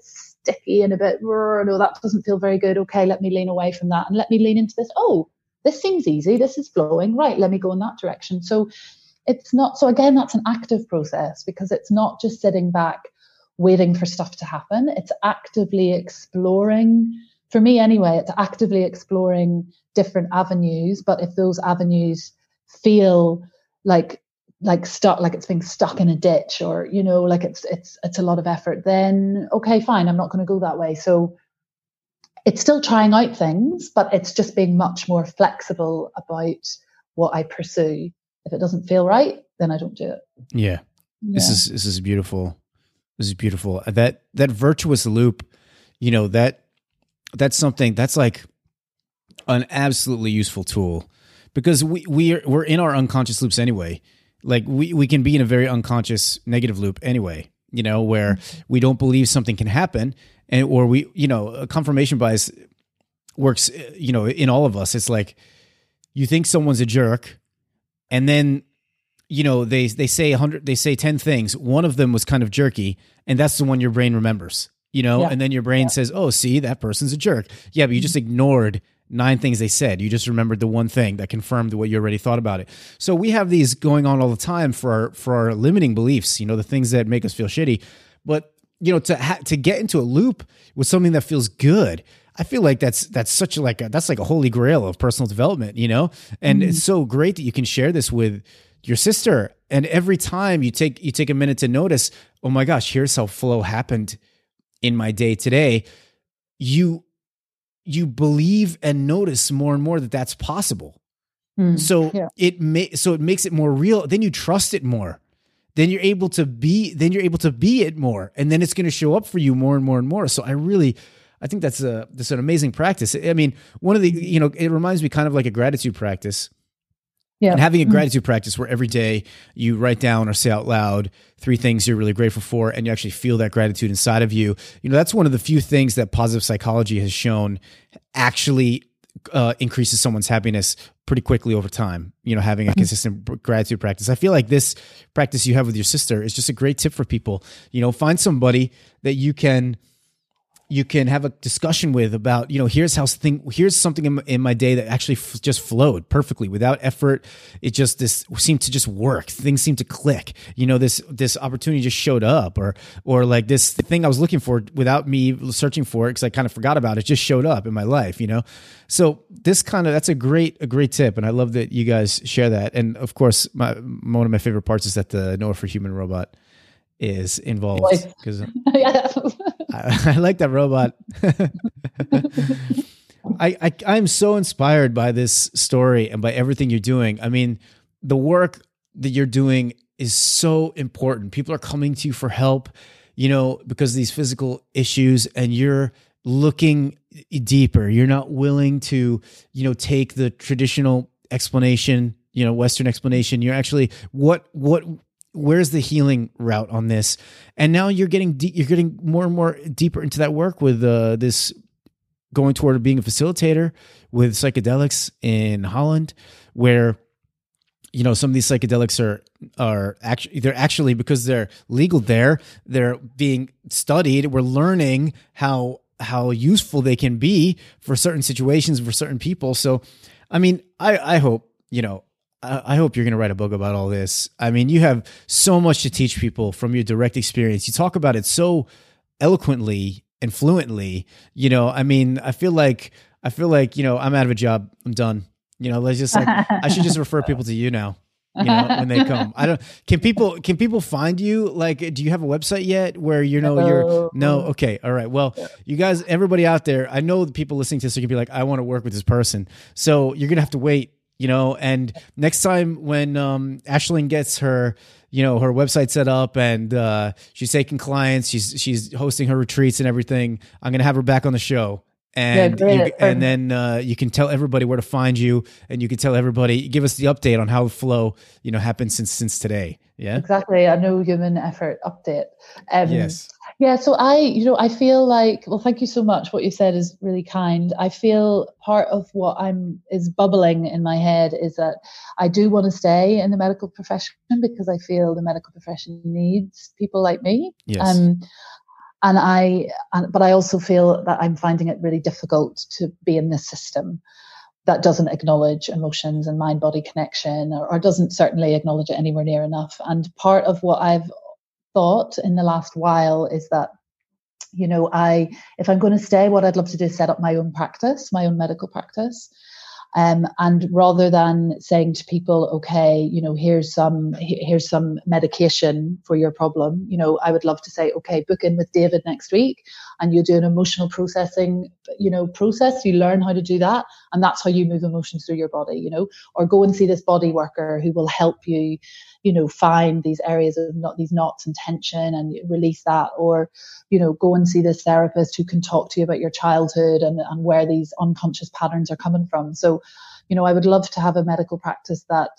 sticky and a bit no that doesn't feel very good. Okay let me lean away from that and let me lean into this. Oh this seems easy. This is flowing. Right let me go in that direction. So it's not so again that's an active process because it's not just sitting back waiting for stuff to happen. It's actively exploring, for me anyway, it's actively exploring different avenues. But if those avenues feel like like stuck like it's being stuck in a ditch or you know like it's it's it's a lot of effort then okay fine i'm not going to go that way so it's still trying out things but it's just being much more flexible about what i pursue if it doesn't feel right then i don't do it yeah, yeah. this is this is beautiful this is beautiful. Uh, that that virtuous loop, you know that that's something that's like an absolutely useful tool because we we are, we're in our unconscious loops anyway. Like we we can be in a very unconscious negative loop anyway. You know where we don't believe something can happen, and or we you know a confirmation bias works. You know in all of us, it's like you think someone's a jerk, and then you know they they say 100 they say 10 things one of them was kind of jerky and that's the one your brain remembers you know yeah. and then your brain yeah. says oh see that person's a jerk yeah but you just mm-hmm. ignored nine things they said. You just remembered the one thing that confirmed what you already thought about it. So we have these going on all the time for our for our limiting beliefs you know the things that make us feel shitty. But you know to ha- to get into a loop with something that feels good I feel like that's that's such a, like a, that's like a holy grail of personal development, you know. And mm-hmm. it's so great that you can share this with your sister. And every time you take you take a minute to notice oh my gosh here's how flow happened in my day today. You you believe and notice more and more that that's possible. Mm, so yeah. it may so it makes it more real then you trust it more. Then you're able to be then you're able to be it more and then it's going to show up for you more and more and more. So i really i think that's a that's an amazing practice. I mean one of the you know it reminds me kind of like a gratitude practice Yeah. And having a gratitude practice where every day you write down or say out loud three things you're really grateful for and you actually feel that gratitude inside of you. You know, that's one of the few things that positive psychology has shown actually uh, increases someone's happiness pretty quickly over time. You know, having a Mm-hmm. consistent gratitude practice. I feel like this practice you have with your sister is just a great tip for people. You know, find somebody that you can you can have a discussion with about you know here's how thing here's something in my, in my day that actually f- just flowed perfectly without effort. It just this seemed to just work. Things seemed to click. You know this this opportunity just showed up or or like this thing i was looking for without me searching for it because i kind of forgot about it just showed up in my life you know? So this kind of that's a great a great tip and i love that you guys share that. And of course my one of my favorite parts is that the no effort human robot is involved because yeah. I, I like that robot. I, I I'm so inspired by this story and by everything you're doing. I mean, the work that you're doing is so important. People are coming to you for help, you know, because of these physical issues, and you're looking deeper. You're not willing to, you know, take the traditional explanation, you know, Western explanation. You're actually what what where's the healing route on this? And now you're getting de- you're getting more and more deeper into that work with uh, this going toward being a facilitator with psychedelics in Holland where you know some of these psychedelics are are actually they're actually because they're legal there they're being studied. We're learning how how useful they can be for certain situations for certain people. So i mean i i hope you know I hope you're going to write a book about all this. I mean, you have so much to teach people from your direct experience. You talk about it so eloquently and fluently. You know, I mean, I feel like I feel like you know I'm out of a job. I'm done. You know, let's just like I should just refer people to you now. You know, when they come, I don't. Can people can people find you? Like, do you have a website yet where you know you're? No. No. Okay. All right. Well, you guys, everybody out there, I know the people listening to this are gonna be like, I want to work with this person. So you're gonna have to wait you know and next time when um Aisling gets her you know her website set up and uh she's taking clients she's she's hosting her retreats and everything i'm gonna have her back on the show. And great. you, and then uh, you can tell everybody where to find you and you can tell everybody give us the update on how the flow you know happened since since today. Yeah? Exactly a no human effort update. Um, yes yeah so i you know i feel like well thank you so much. What you said is really kind. I feel part of what i'm is bubbling in my head is that i do want to stay in the medical profession because i feel the medical profession needs people like me. Yes. Um and i and, but i also feel that i'm finding it really difficult to be in this system that doesn't acknowledge emotions and mind body connection or, or doesn't certainly acknowledge it anywhere near enough. And part of what i've thought in the last while is that you know i if i'm going to stay what i'd love to do is set up my own practice my own medical practice. Um, and rather than saying to people okay you know here's some here's some medication for your problem you know i would love to say okay book in with david next week and you do an emotional processing you know process. You learn how to do that and that's how you move emotions through your body you know or go and see this body worker who will help you you know find these areas of not these knots and tension and release that or you know go and see this therapist who can talk to you about your childhood and, and where these unconscious patterns are coming from. So you know i would love to have a medical practice that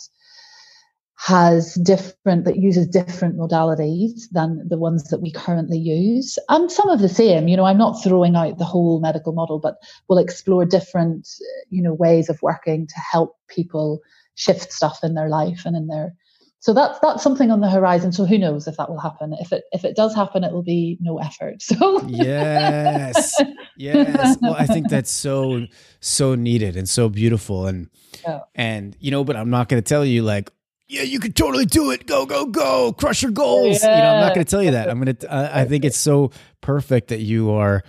has different that uses different modalities than the ones that we currently use. And some of the same you know i'm not throwing out the whole medical model but we'll explore different you know ways of working to help people shift stuff in their life and in their so that's that's something on the horizon. So who knows if that will happen. If it if it does happen it will be no effort. So yes. Yes. Well i think that's so so needed and so beautiful. And Yeah. and you know but i'm not going to tell you like yeah you can totally do it. Go go go. Crush your goals. You know i'm not going to tell you that. I'm going to I i think it's so perfect that you are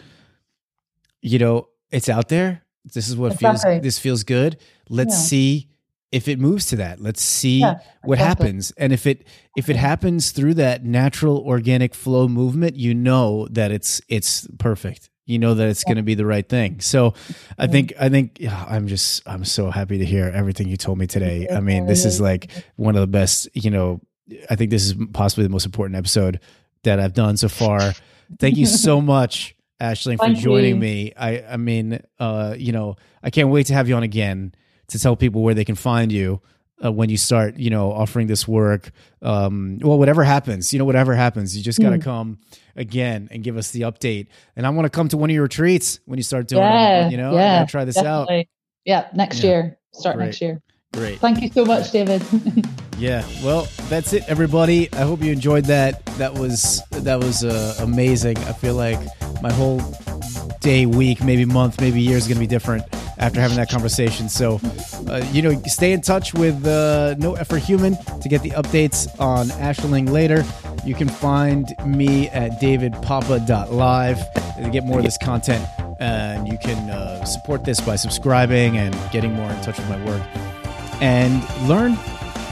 you know it's out there. This is what Exactly. feels this feels good. Let's Yeah. see if it moves to that let's see Yeah, what exactly. happens. And if it if it happens through that natural organic flow movement you know that it's it's perfect. You know that it's going to be the right thing. So i think i think yeah, i'm just i'm so happy to hear everything you told me today. I mean this is like one of the best you know i think this is possibly the most important episode that i've done so far. Thank you so much Aisling for joining me. I i mean uh you know i can't wait to have you on again to tell people where they can find you uh, when you start, you know, offering this work. Um, well, whatever happens, you know, whatever happens, you just got to mm. come again and give us the update. And I want to come to one of your retreats when you start doing yeah, it. You know, yeah, try this definitely. out. Yeah, next yeah. year. Start Great. next year. Great. Thank you so much, David. yeah. Well, that's it, everybody. I hope you enjoyed that. That was that was uh, amazing. I feel like my whole day, week, maybe month, maybe year is going to be different after having that conversation. So, uh, you know, stay in touch with uh, No Effort Human to get the updates on Aisling later. You can find me at davidpapa.live to get more of this content. And you can uh, support this by subscribing and getting more in touch with my work. And learn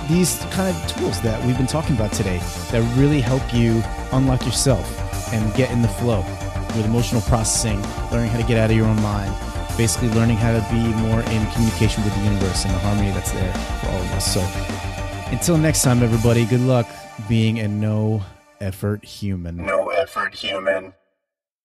these kind of tools that we've been talking about today that really help you unlock yourself and get in the flow with emotional processing, learning how to get out of your own mind, basically learning how to be more in communication with the universe and the harmony that's there for all of us. So until next time, everybody, good luck being a no effort human. No effort human.